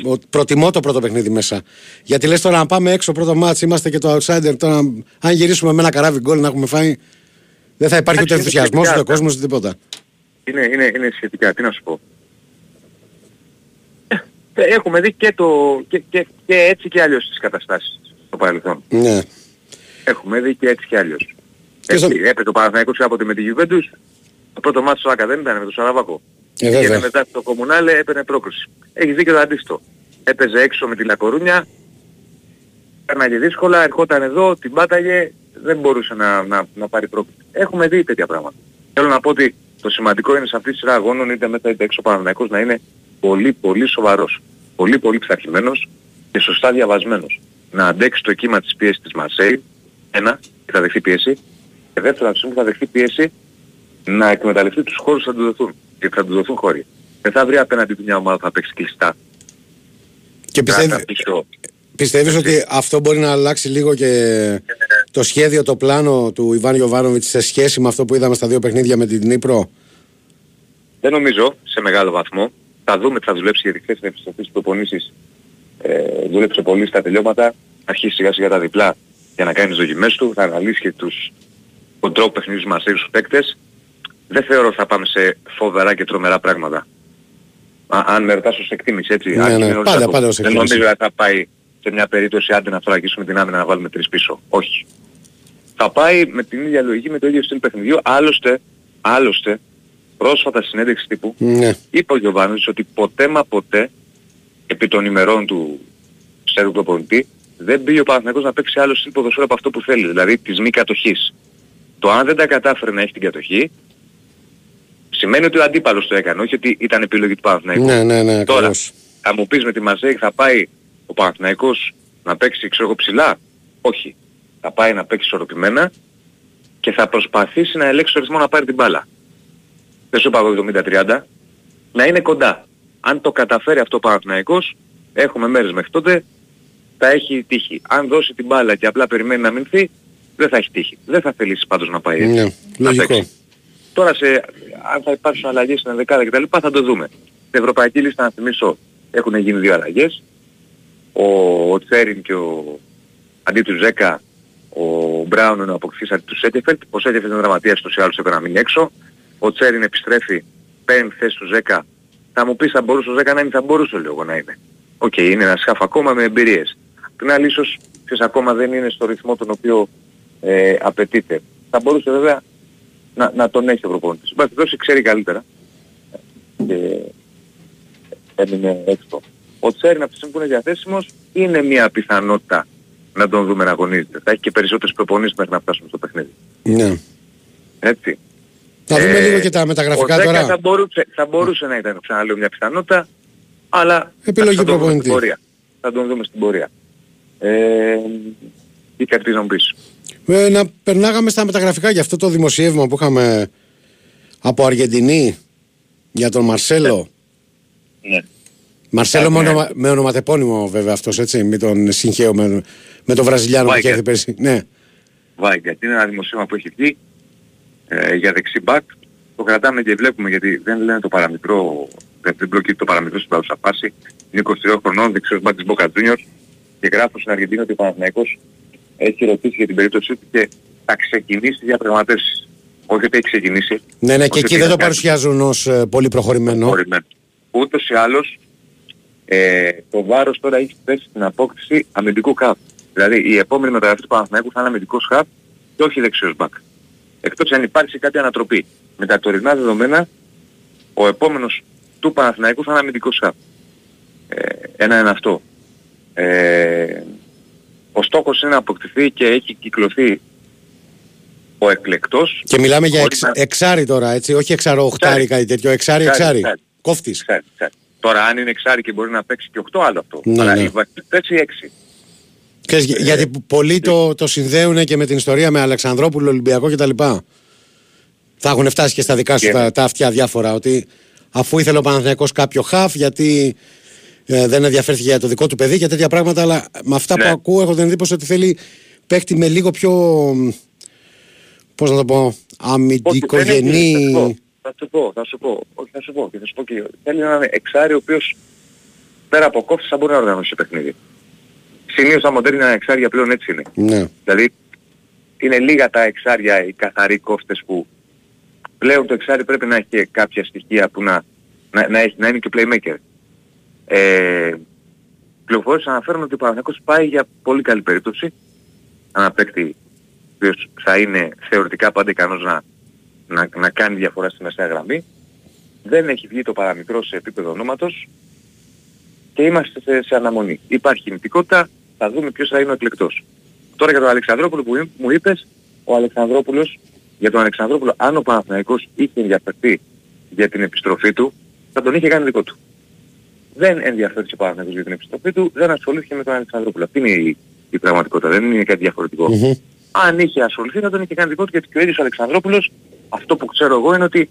[SPEAKER 1] Ο- Προτιμώ το πρώτο παιχνίδι μέσα. Γιατί λες τώρα να πάμε έξω πρώτο μάτς, είμαστε και το outsider. Τώρα, αν γυρίσουμε με ένα καράβι γκολ να έχουμε φάει, δεν θα υπάρχει ούτε
[SPEAKER 4] Εντάξει, είναι
[SPEAKER 1] ενθουσιασμός,
[SPEAKER 4] σχετικά,
[SPEAKER 1] ούτε κόσμος, ούτε τίποτα.
[SPEAKER 4] Είναι, είναι, είναι σχετικά, τι να σου πω. Ε, Έχουμε δει και, το, και, και, και έτσι και αλλιώς τις καταστάσεις στο παρελθόν.
[SPEAKER 1] Ναι.
[SPEAKER 4] Έχουμε δει και έτσι και αλλιώς.
[SPEAKER 1] Και στο-
[SPEAKER 4] Έτσι, έπαιζε ο Παναθηναϊκός κάποτε με τη Juventus. Το πρώτο μάτι στο Άκα δεν ήταν με τον Σαραβάκο.
[SPEAKER 1] Ε, βέβαια.
[SPEAKER 4] Πήγαινε μετά στο Κομμουνάλε, έπαιρνε πρόκριση. Έχεις δίκιο το αντίστοιχο. Έπαιζε έξω με τη Λακορούνια, Πέρναγε δύσκολα, ερχόταν εδώ, την πάταγε, δεν μπορούσε να, να, να πάρει πρόκριση. Έχουμε δει τέτοια πράγματα. Θέλω να πω ότι το σημαντικό είναι σε αυτή τη σειρά αγώνων, είτε μέσα είτε έξω ο Παναθηναϊκός, να είναι πολύ πολύ σοβαρός. Πολύ πολύ πειθαρχημένος και σωστά διαβασμένος. Να αντέξει το κύμα της πίεσης της Μαρσέη, ένα, και θα δεχθεί πίεση, και δεύτερο, από τη στιγμή που θα δεχθεί πίεση, να εκμεταλλευτεί τους χώρους που θα του δοθούν. Γιατί θα του δοθούν χώροι. Δεν θα βρει απέναντι του μια ομάδα που θα παίξει κλειστά.
[SPEAKER 1] Και πιστεύει,
[SPEAKER 4] Κράτα πίσω.
[SPEAKER 1] πιστεύεις ότι αυτό μπορεί να αλλάξει λίγο και το σχέδιο, το πλάνο του Ιβάν Ιωβάνοβιτς σε σχέση με αυτό που είδαμε στα δύο παιχνίδια με την Νύπρο.
[SPEAKER 4] Δεν νομίζω σε μεγάλο βαθμό. Θα δούμε τι θα δουλέψει γιατί χθες είναι επιστροφή στις προπονήσεις. Ε, δούλεψε πολύ στα τελειώματα. Αρχίσει σιγά σιγά τα διπλά για να κάνει τις δοκιμές του. Θα αναλύσει και τους, τον τρόπο παιχνιδιού μας στους παίκτες. Δεν θεωρώ ότι θα πάμε σε φοβερά και τρομερά πράγματα. Α, αν με ρωτάς ως εκτίμηση έτσι.
[SPEAKER 1] Ναι,
[SPEAKER 4] αν
[SPEAKER 1] ναι,
[SPEAKER 4] είναι όλος
[SPEAKER 1] πάντα,
[SPEAKER 4] αυτό.
[SPEAKER 1] πάντα ως
[SPEAKER 4] Δεν
[SPEAKER 1] εκτίμηση.
[SPEAKER 4] νομίζω ότι θα πάει σε μια περίπτωση άντε να θωρακίσουμε την άμυνα να βάλουμε τρεις πίσω. Όχι. Θα πάει με την ίδια λογική, με το ίδιο στυλ παιχνιδιού. Άλλωστε, άλλωστε, πρόσφατα συνέντευξη τύπου
[SPEAKER 1] Ναι.
[SPEAKER 4] είπε ο Γιωβάνοβιτς ότι ποτέ μα ποτέ επί των ημερών του Σέρβου προπονητή δεν πήγε ο Παναθηναϊκός να παίξει άλλο στυλ ποδοσφαίρου από αυτό που θέλει, δηλαδή της μη κατοχής. Το αν δεν τα κατάφερε να έχει την κατοχή σημαίνει ότι ο αντίπαλος το έκανε, όχι ότι ήταν επιλογή του Παναθηναϊκού.
[SPEAKER 1] Ναι, ναι, ναι,
[SPEAKER 4] Τώρα,
[SPEAKER 1] ακριβώς.
[SPEAKER 4] θα μου πεις με τη Μαρσέη θα πάει ο Παναθηναϊκός να παίξει ξέρω εγώ ψηλά; Όχι. Θα πάει να παίξει ισορροπημένα και θα προσπαθήσει να ελέγξει το ρυθμό να πάρει την μπάλα. Δεν σου είπα εγώ 70-30. Να είναι κοντά. Αν το καταφέρει αυτό ο Παναθηναϊκός, έχουμε μέρες μέχρι τότε, θα έχει τύχη. Αν δώσει την μπάλα και απλά περιμένει να μηνθεί, δεν θα έχει τύχη. Δεν θα θελήσει πάντως να πάει έτσι.
[SPEAKER 1] Ναι,
[SPEAKER 4] να
[SPEAKER 1] λογικό.
[SPEAKER 4] παίξει. Τώρα σε, αν θα υπάρξουν αλλαγές στην δεκάδα κτλ. θα το δούμε. Στην Ευρωπαϊκή Λίστα να θυμίσω έχουν γίνει δύο αλλαγές. Ο, ο Τσέριν και ο αντί του Ζέκα ο Μπράουν είναι ο αποκτής αντί του Σέτεφελτ. Ο Σέτεφελτ είναι δραματίας τους ή άλλους έπρεπε να μείνει έξω. Ο Τσέριν επιστρέφει, παίρνει τη θέση του Ζέκα. Θα μου πεις θα μπορούσε ο Ζέκα να είναι, θα μπορούσε λέω εγώ να είναι. Οκ, είναι ένα σκάφ ακόμα με εμπειρίες. Την άλλη ίσως ποιος ακόμα δεν είναι στο ρυθμό τον οποίο ε, απαιτείται. Θα μπορούσε βέβαια να, να τον έχει ο προπονητής. Μπας δώσει ξέρει καλύτερα. Και έμεινε έξω. Ο Τσέριν από τη στιγμή που είναι διαθέσιμος είναι μια πιθανότητα να τον δούμε να αγωνίζεται. Θα έχει και περισσότερες προπονήσεις μέχρι να φτάσουμε στο παιχνίδι.
[SPEAKER 1] Ναι.
[SPEAKER 4] Έτσι.
[SPEAKER 1] Θα δούμε
[SPEAKER 4] Ε,
[SPEAKER 1] λίγο και τα μεταγραφικά
[SPEAKER 4] ο Ζέκα
[SPEAKER 1] τώρα.
[SPEAKER 4] Θα μπορούσε, θα μπορούσε να ήταν ξαναλέω μια πιθανότητα, αλλά
[SPEAKER 1] Επιλογή
[SPEAKER 4] θα τον δούμε
[SPEAKER 1] προπονητή.
[SPEAKER 4] στην πορεία. Θα τον δούμε στην πορεία. Ε, τι κάτι να μου πεις.
[SPEAKER 1] Ε, να περνάγαμε στα μεταγραφικά για αυτό το δημοσίευμα που είχαμε από Αργεντινή για τον Μαρσέλο.
[SPEAKER 4] Ναι.
[SPEAKER 1] Μαρσέλο με,
[SPEAKER 4] Ναι.
[SPEAKER 1] ονομα, με ονοματεπώνυμο βέβαια αυτός έτσι, με τον συγχαίο με, με τον Βραζιλιάνο που είχε
[SPEAKER 4] Βάικερ.
[SPEAKER 1] έρθει πέρσι. Ναι.
[SPEAKER 4] Βάιγκα. Είναι ένα δημοσίευμα που έχει βγει ε, για δεξί μπακ. Το κρατάμε και βλέπουμε γιατί δεν λένε το παραμικρό, δεν δεν προκύπτει το παραμικρό στην παρούσα φάση. Είναι 23 χρονών, δεξιός μπακ της Boca Juniors και γράφω στην Αργεντινή ότι ο Παναθηναϊκός έχει ρωτήσει για την περίπτωσή του και θα ξεκινήσει διαπραγματεύσεις. Όχι ότι έχει ξεκινήσει.
[SPEAKER 1] Ναι, ναι,
[SPEAKER 4] όχι
[SPEAKER 1] και εκεί
[SPEAKER 4] ότι
[SPEAKER 1] δεν
[SPEAKER 4] θα
[SPEAKER 1] το
[SPEAKER 4] κάνει
[SPEAKER 1] παρουσιάζουν ως ε, πολύ προχωρημένο.
[SPEAKER 4] προχωρημένο. Ούτως ή άλλως ε, το βάρος τώρα έχει πέσει στην απόκτηση αμυντικού χαφ. Δηλαδή η επόμενη μεταγραφή του Παναθηναϊκού θα είναι αμυντικός χαφ και όχι δεξιός μπακ. Εκτός αν υπάρξει κάποια ανατροπή. Με τα τωρινά δεδομένα ο επόμενος του Παναθηναϊκού θα είναι αμυντικός χαφ. Ε, ένα είναι αυτό. Ε, ο στόχος είναι να αποκτηθεί και έχει κυκλωθεί ο εκλεκτός
[SPEAKER 1] Και μιλάμε για
[SPEAKER 4] Χωρίς
[SPEAKER 1] εξ,
[SPEAKER 4] να-
[SPEAKER 1] εξάρι τώρα, έτσι, όχι εξαρό, οχτάρι,
[SPEAKER 4] Εξάρι.
[SPEAKER 1] κάτι τέτοιο. Εξάρι,
[SPEAKER 4] Εξάρι,
[SPEAKER 1] εξάρι.
[SPEAKER 4] εξάρι.
[SPEAKER 1] Κόφτης.
[SPEAKER 4] Ξέρει, ξέρει. Τώρα αν είναι εξάρι και μπορεί να παίξει και 8 άλλο αυτό.
[SPEAKER 1] Ναι,
[SPEAKER 4] Αλλά
[SPEAKER 1] ναι.
[SPEAKER 4] οι βασικοί παίξει 6.
[SPEAKER 1] Ξέρεις, για- γιατί π- πολλοί το, το συνδέουν και με την ιστορία με Αλεξανδρόπουλο, Ολυμπιακό κτλ. Θα έχουν φτάσει και στα δικά σου
[SPEAKER 4] Και-
[SPEAKER 1] τα, τα αυτιά διάφορα. Ότι αφού ήθελε ο Παναθηναϊκός κάποιο χαφ, γιατί ε, δεν ενδιαφέρθηκε για το δικό του παιδί και τέτοια πράγματα. Αλλά με αυτά
[SPEAKER 4] Ναι.
[SPEAKER 1] που ακούω, έχω την εντύπωση ότι θέλει παίχτη με λίγο πιο. Πώς να το πω, αμυντικογενή.
[SPEAKER 4] Θα σου πω, θα σου πω, όχι θα σου πω και θα σου πω και θέλει έναν εξάρι ο οποίος πέρα από κόφτες θα μπορεί να οργανώσει παιχνίδι. Συνήθως τα μοντέρνα εξάρια πλέον έτσι είναι.
[SPEAKER 1] Ναι.
[SPEAKER 4] Δηλαδή είναι λίγα τα εξάρια οι καθαροί κόφτες που πλέον το εξάρι πρέπει να έχει κάποια στοιχεία που να, να, να, έχει, να είναι και playmaker. Ε, πληροφορίες αναφέρουν ότι ο Παναθηναϊκός πάει για πολύ καλή περίπτωση. Ένα παίκτη ο οποίος θα είναι θεωρητικά πάντα ικανός να, να, να κάνει διαφορά στη μεσαία γραμμή. Δεν έχει βγει το παραμικρό σε επίπεδο ονόματος και είμαστε σε, σε αναμονή. Υπάρχει κινητικότητα, θα δούμε ποιος θα είναι ο εκλεκτός. Τώρα για τον Αλεξανδρόπουλο που μου είπες, ο Αλεξανδρόπουλος, για τον Αλεξανδρόπουλο, αν ο Παναθηναϊκός είχε ενδιαφερθεί για την επιστροφή του, θα τον είχε κάνει δικό του. Δεν ενδιαφέρθηκε ο Παναθηναϊκός για την επιστροφή του, δεν ασχολήθηκε με τον Αλεξανδρόπουλο. Αυτή είναι η, η πραγματικότητα, δεν είναι κάτι Αν είχε ασχοληθεί θα τον είχε κάνει δικό του γιατί και ο ίδιος ο Αλεξανδρόπουλος, αυτό που ξέρω εγώ είναι ότι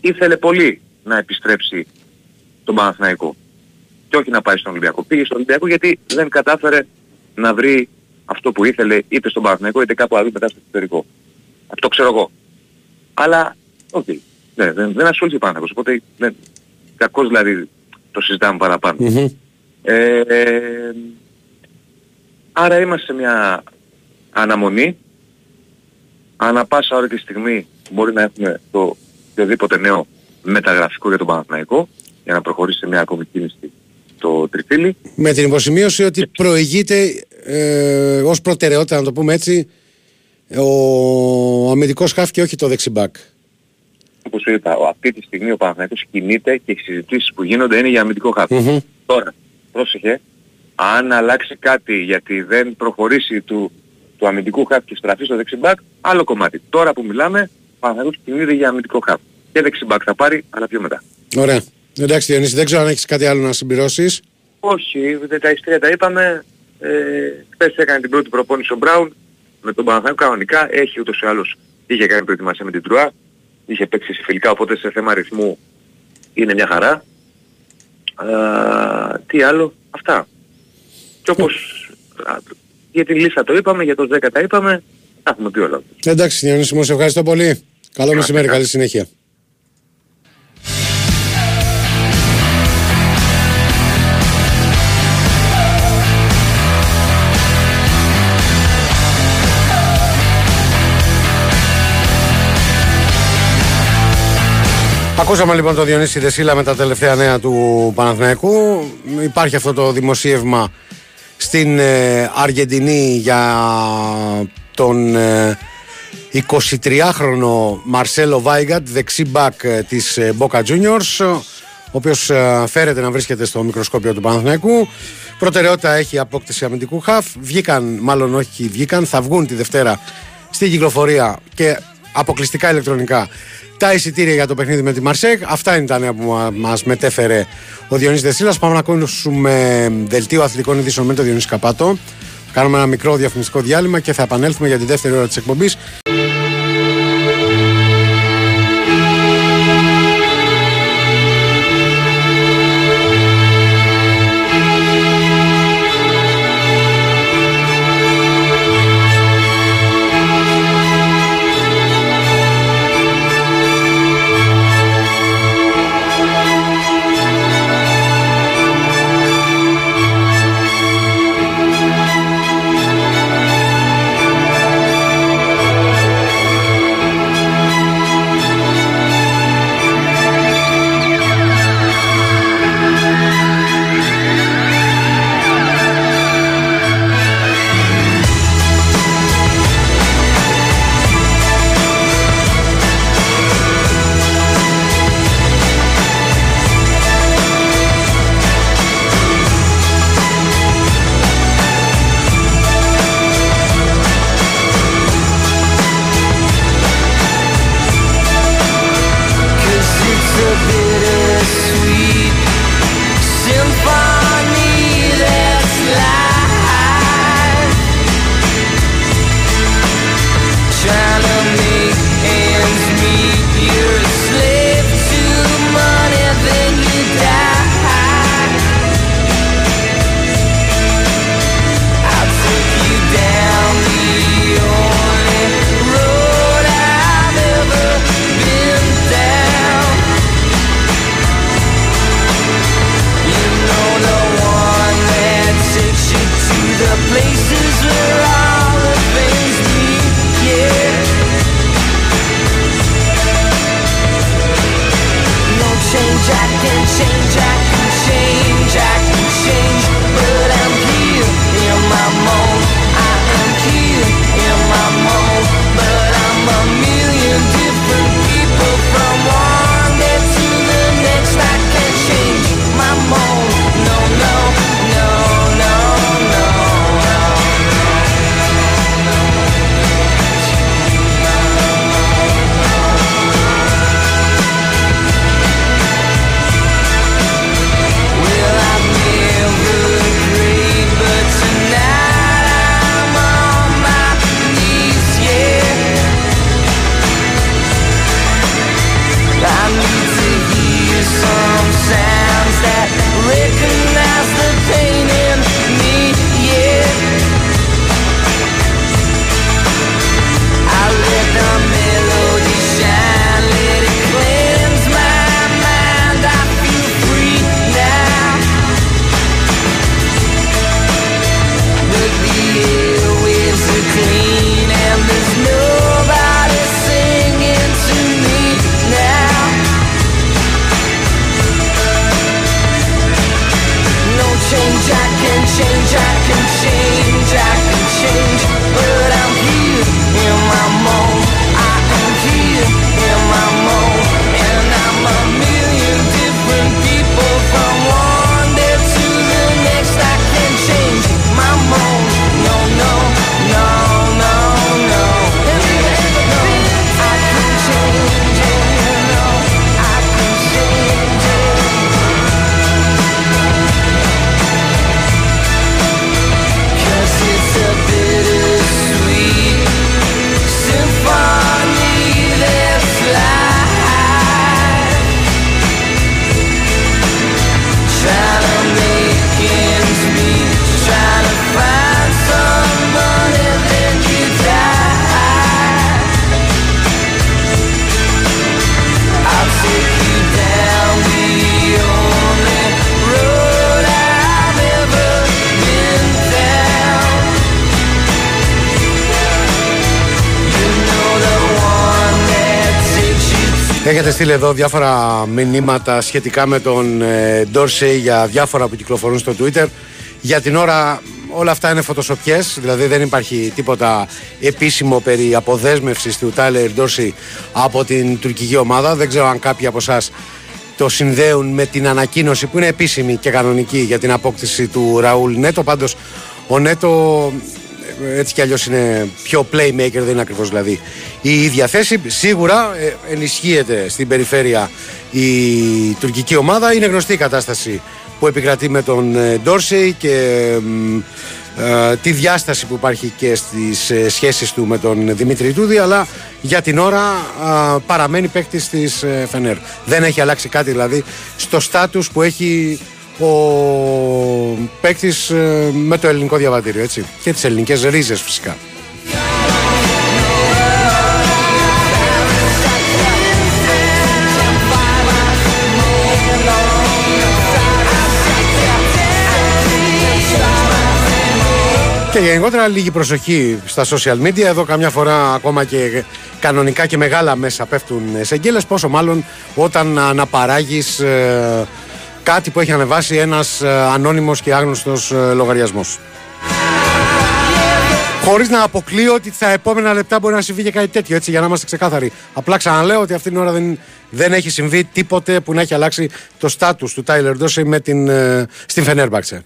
[SPEAKER 4] ήθελε πολύ να επιστρέψει τον Παναθηναϊκό. Και όχι να πάει στον Ολυμπιακό. Πήγε στον Ολυμπιακό γιατί δεν κατάφερε να βρει αυτό που ήθελε είτε στον Παναθηναϊκό είτε κάπου αλλού μετά στο εξωτερικό. Αυτό ξέρω εγώ. Αλλά, OK. Okay. Ναι, δεν, δεν ασχολείται ο Παναθηναϊκός. Οπότε δεν, κακώς δηλαδή το συζητάμε Ε, άρα είμαστε σε μια αναμονή. Ανά πάσα ώρα τη στιγμή μπορεί να έχουμε το οποιοδήποτε νέο μεταγραφικό για τον Παναθηναϊκό για να προχωρήσει σε μια ακόμη κίνηση το τριφύλι.
[SPEAKER 1] Με την υποσημείωση ότι προηγείται ε, ως προτεραιότητα, να το πούμε έτσι, ο αμυντικός χάφ και όχι το δεξιμπάκ.
[SPEAKER 4] Όπως σου είπα, αυτή τη στιγμή ο Παναθηναϊκός κινείται και οι συζητήσεις που γίνονται είναι για αμυντικό χάφ. Mm-hmm. Τώρα, πρόσεχε, αν αλλάξει κάτι γιατί δεν προχωρήσει του, του αμυντικού χάφ και στραφεί στο δεξιμπάκ, άλλο κομμάτι. Τώρα που μιλάμε, ο Παναθηναϊκός κινείται για αμυντικό χάφ. Και δεξιμπάκ θα πάρει, αλλά πιο μετά.
[SPEAKER 1] Ωραία. Εντάξει Διονύση, δεν ξέρω αν έχεις κάτι άλλο να συμπληρώσεις.
[SPEAKER 4] Όχι, τα ιστορία τα είπαμε. Ε, χθες έκανε την πρώτη προπόνηση ο Μπράουν με τον Παναθηναϊκό κανονικά. Έχει ούτως ή άλλως, είχε κάνει προετοιμασία με την Τρουά. Είχε παίξει σε φιλικά, οπότε σε θέμα αριθμού είναι μια χαρά. Α, τι άλλο, αυτά. Και όπως για την λίστα το είπαμε, για το 10 τα είπαμε, τα έχουμε πει όλα.
[SPEAKER 1] Εντάξει Διονύση μου, σε ευχαριστώ πολύ. Καλό μεσημέρι, καλή συνέχεια. Ακούσαμε λοιπόν τον Διονύση Δεσίλα με τα τελευταία νέα του Παναθηναϊκού. Υπάρχει αυτό το δημοσίευμα στην ε, Αργεντινή για τον 23χρονο Μαρσέλο Βάιγκατ, δεξί μπακ ε, της ε, Boca Juniors, ο οποίος φέρεται να βρίσκεται στο μικροσκόπιο του Παναθηναϊκού. Προτεραιότητα έχει απόκτηση αμυντικού χαφ. Βγήκαν, μάλλον όχι βγήκαν, θα βγουν τη Δευτέρα στην κυκλοφορία και αποκλειστικά ηλεκτρονικά τα εισιτήρια για το παιχνίδι με τη Μαρσέκ. Αυτά είναι τα νέα που μα μετέφερε ο Διονύσης Δεσίλας. Πάμε να ακούσουμε δελτίο αθλητικών ειδήσεων με τον Διονύση Καπάτο. Κάνουμε ένα μικρό διαφημιστικό διάλειμμα και θα επανέλθουμε για τη δεύτερη ώρα της εκπομπής. Στείλει εδώ διάφορα μηνύματα σχετικά με τον Ντόρσεϊ για διάφορα που κυκλοφορούν στο Twitter. Για την ώρα όλα αυτά είναι φωτοσοπιές, δηλαδή δεν υπάρχει τίποτα επίσημο περί αποδέσμευσης του Τάιλερ Ντόρσεϊ από την τουρκική ομάδα. Δεν ξέρω αν κάποιοι από εσάς το συνδέουν με την ανακοίνωση που είναι επίσημη και κανονική για την απόκτηση του Ραούλ Νέτο. Πάντως ο Νέτο έτσι κι αλλιώς είναι πιο playmaker, δεν είναι ακριβώς δηλαδή η ίδια θέση. Σίγουρα ε, ενισχύεται στην περιφέρεια η τουρκική ομάδα. Είναι γνωστή η κατάσταση που επικρατεί με τον ε, Ντόρσεϊ και ε, τη διάσταση που υπάρχει και στις ε, σχέσεις του με τον Δημήτρη Τούδη αλλά για την ώρα παραμένει παίκτη της Φενέρ. Δεν έχει αλλάξει κάτι δηλαδή στο στάτους που έχει ο παίκτης με το ελληνικό διαβατήριο έτσι, και τις ελληνικές ρίζες φυσικά. Και γενικότερα λίγη προσοχή στα social media. Εδώ καμιά φορά ακόμα και κανονικά και μεγάλα μέσα πέφτουν σε γκέλες. Πόσο μάλλον όταν αναπαράγεις ε, κάτι που έχει ανεβάσει ένας ε, ανώνυμος και άγνωστος ε, λογαριασμός. Χωρίς να αποκλείω ότι τα επόμενα λεπτά μπορεί να συμβεί και κάτι τέτοιο, έτσι για να είμαστε ξεκάθαροι. Απλά ξαναλέω ότι αυτή την ώρα δεν, δεν έχει συμβεί τίποτε που να έχει αλλάξει το στάτου του Τάιλερ Ντόση με την, στην Φενέρμπαξε.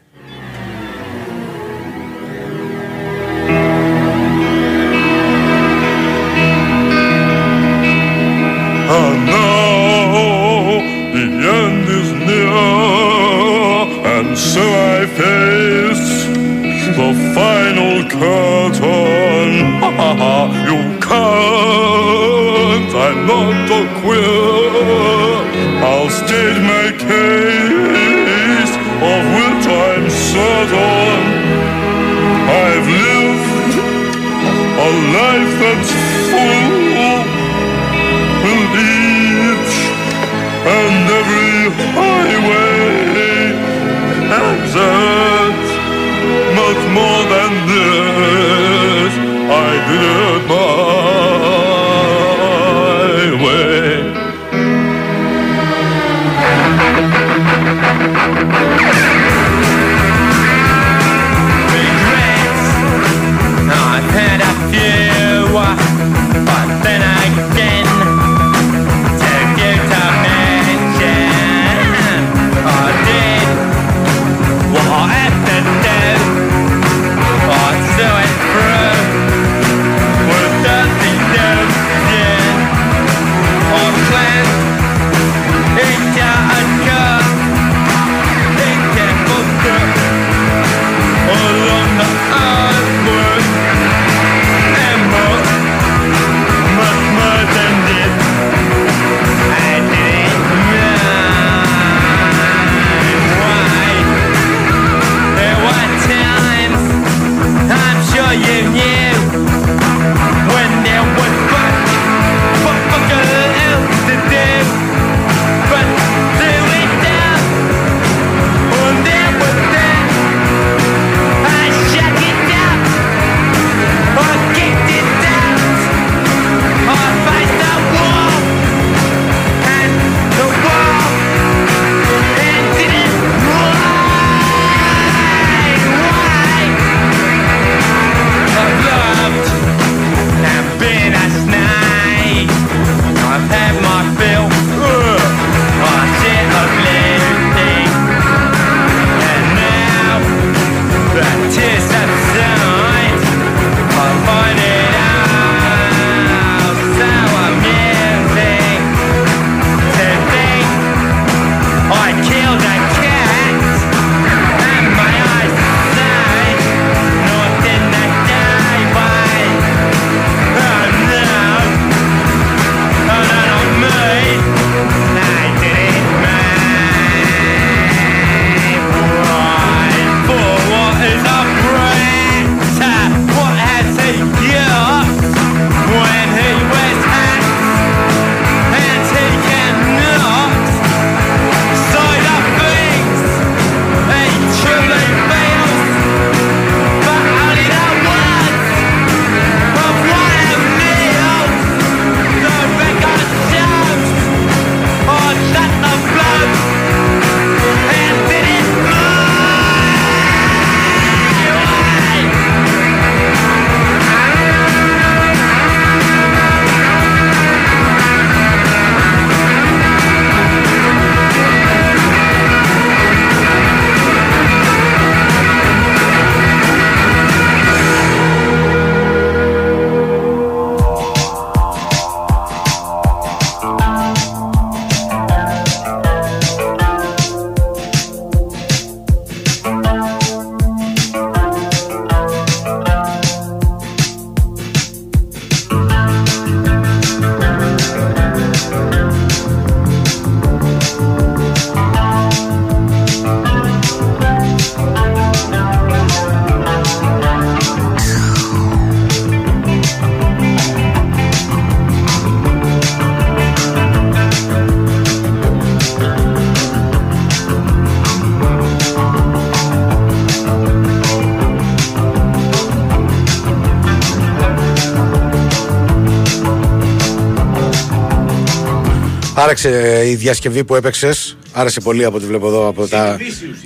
[SPEAKER 1] Διασκευή που έπαιξες. Άρεσε πολύ από ό,τι βλέπω εδώ από τα,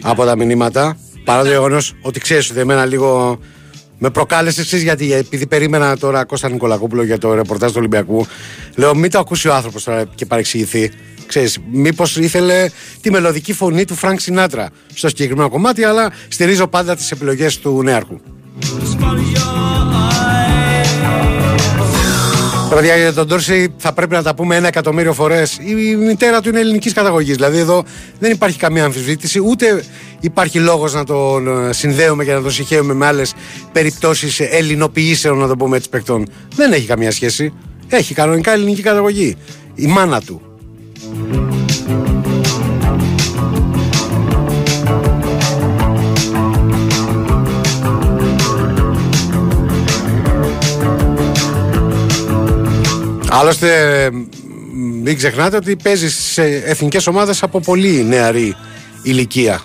[SPEAKER 1] από τα μηνύματα. Παρά το γεγονός ότι ξέρεις ότι εμένα λίγο με προκάλεσες εσείς γιατί επειδή περίμενα τώρα Κώστα Νικολακόπουλο για το ρεπορτάζ του Ολυμπιακού. Λέω μην το ακούσει ο άνθρωπος τώρα και παρεξηγηθεί. Ξέρεις, μήπως ήθελε τη μελωδική φωνή του Φρανκ Σινάτρα στο συγκεκριμένο κομμάτι, αλλά στηρίζω πάντα τις επιλογές του Νέαρχου. Παιδιά, για τον Τόρση θα πρέπει να τα πούμε ένα εκατομμύριο φορές. Η μητέρα του είναι ελληνικής καταγωγής. Δηλαδή εδώ δεν υπάρχει καμία αμφισβήτηση, ούτε υπάρχει λόγος να τον ε, συνδέουμε και να τον συγχαίουμε με άλλες περιπτώσεις ελληνοποιήσεων, να το πούμε έτσι, παικτών. Δεν έχει καμία σχέση. Έχει κανονικά ελληνική καταγωγή. Η μάνα του. Άλλωστε, μην ξεχνάτε ότι παίζει σε εθνικές ομάδες από πολύ νεαρή ηλικία.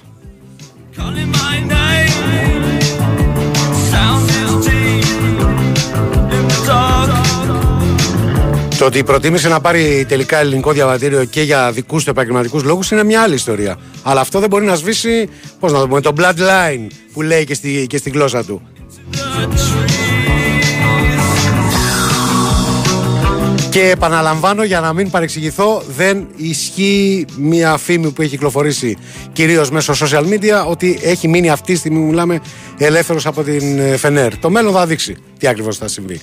[SPEAKER 1] Το ότι προτίμησε να πάρει τελικά ελληνικό διαβατήριο και για δικούς του επαγγελματικούς λόγους είναι μια άλλη ιστορία. Αλλά αυτό δεν μπορεί να σβήσει, πώς να το πούμε, το bloodline που λέει και στη, και στη γλώσσα του. Και επαναλαμβάνω για να μην παρεξηγηθώ, δεν ισχύει μια φήμη που έχει κυκλοφορήσει κυρίως μέσω social media ότι έχει μείνει αυτή τη στιγμή που μιλάμε ελεύθερος από την ε, Φενέρ. Το μέλλον θα δείξει τι ακριβώς θα συμβεί.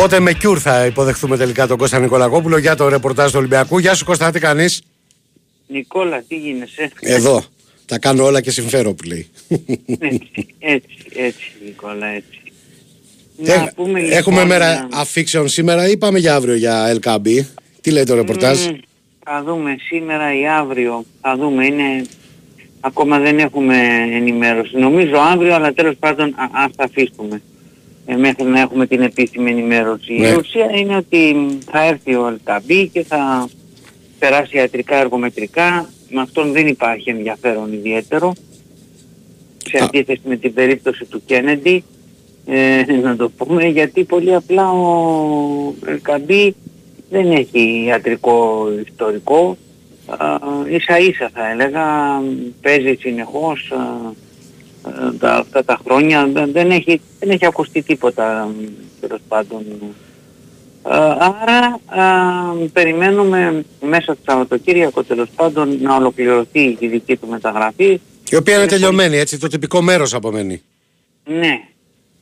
[SPEAKER 1] Οπότε με κιούρ θα υποδεχθούμε τελικά τον Κώστα Νικολακόπουλο για το ρεπορτάζ του Ολυμπιακού. Γεια σου Κώστα, τι κάνεις;
[SPEAKER 5] Νικόλα, τι γίνεσαι;
[SPEAKER 1] Εδώ. Τα κάνω όλα και συμφέρω που λέει.
[SPEAKER 5] Έτσι, έτσι, έτσι Νικόλα, έτσι.
[SPEAKER 1] Ε,
[SPEAKER 5] Να πούμε λοιπόν,
[SPEAKER 1] Έχουμε μέρα
[SPEAKER 5] να-
[SPEAKER 1] αφήξεων σήμερα ή πάμε για αύριο για LKB. Τι λέει το ρεπορτάζ;
[SPEAKER 5] Μμμ, Θα δούμε σήμερα ή αύριο. Θα δούμε. Είναι... Ακόμα δεν έχουμε ενημέρωση. Νομίζω αύριο, αλλά τέλος πάντων α, ας τα αφήσουμε. Ε, μέχρι να έχουμε την επίσημη ενημέρωση.
[SPEAKER 1] Ναι.
[SPEAKER 5] Η ουσία είναι ότι μ, θα έρθει ο Αλκαμπή και θα περάσει ιατρικά εργομετρικά. Με αυτόν δεν υπάρχει ενδιαφέρον ιδιαίτερο. Σε
[SPEAKER 1] Α.
[SPEAKER 5] αντίθεση με την περίπτωση του Κέννεντι, ε, να το πούμε, γιατί πολύ απλά ο Ελκαμπή δεν έχει ιατρικό ιστορικό. Α, ίσα ίσα θα έλεγα, παίζει συνεχώς α, α, τα, αυτά τα χρόνια, δεν, δεν έχει, δεν έχει ακουστεί τίποτα τέλος πάντων. Α, άρα α, περιμένουμε μέσα στο Σαββατοκύριακο τέλος πάντων να ολοκληρωθεί η δική του μεταγραφή.
[SPEAKER 1] Η οποία είναι
[SPEAKER 5] Είναι
[SPEAKER 1] τελειωμένη, έτσι, το τυπικό μέρος απομένει.
[SPEAKER 5] Ναι,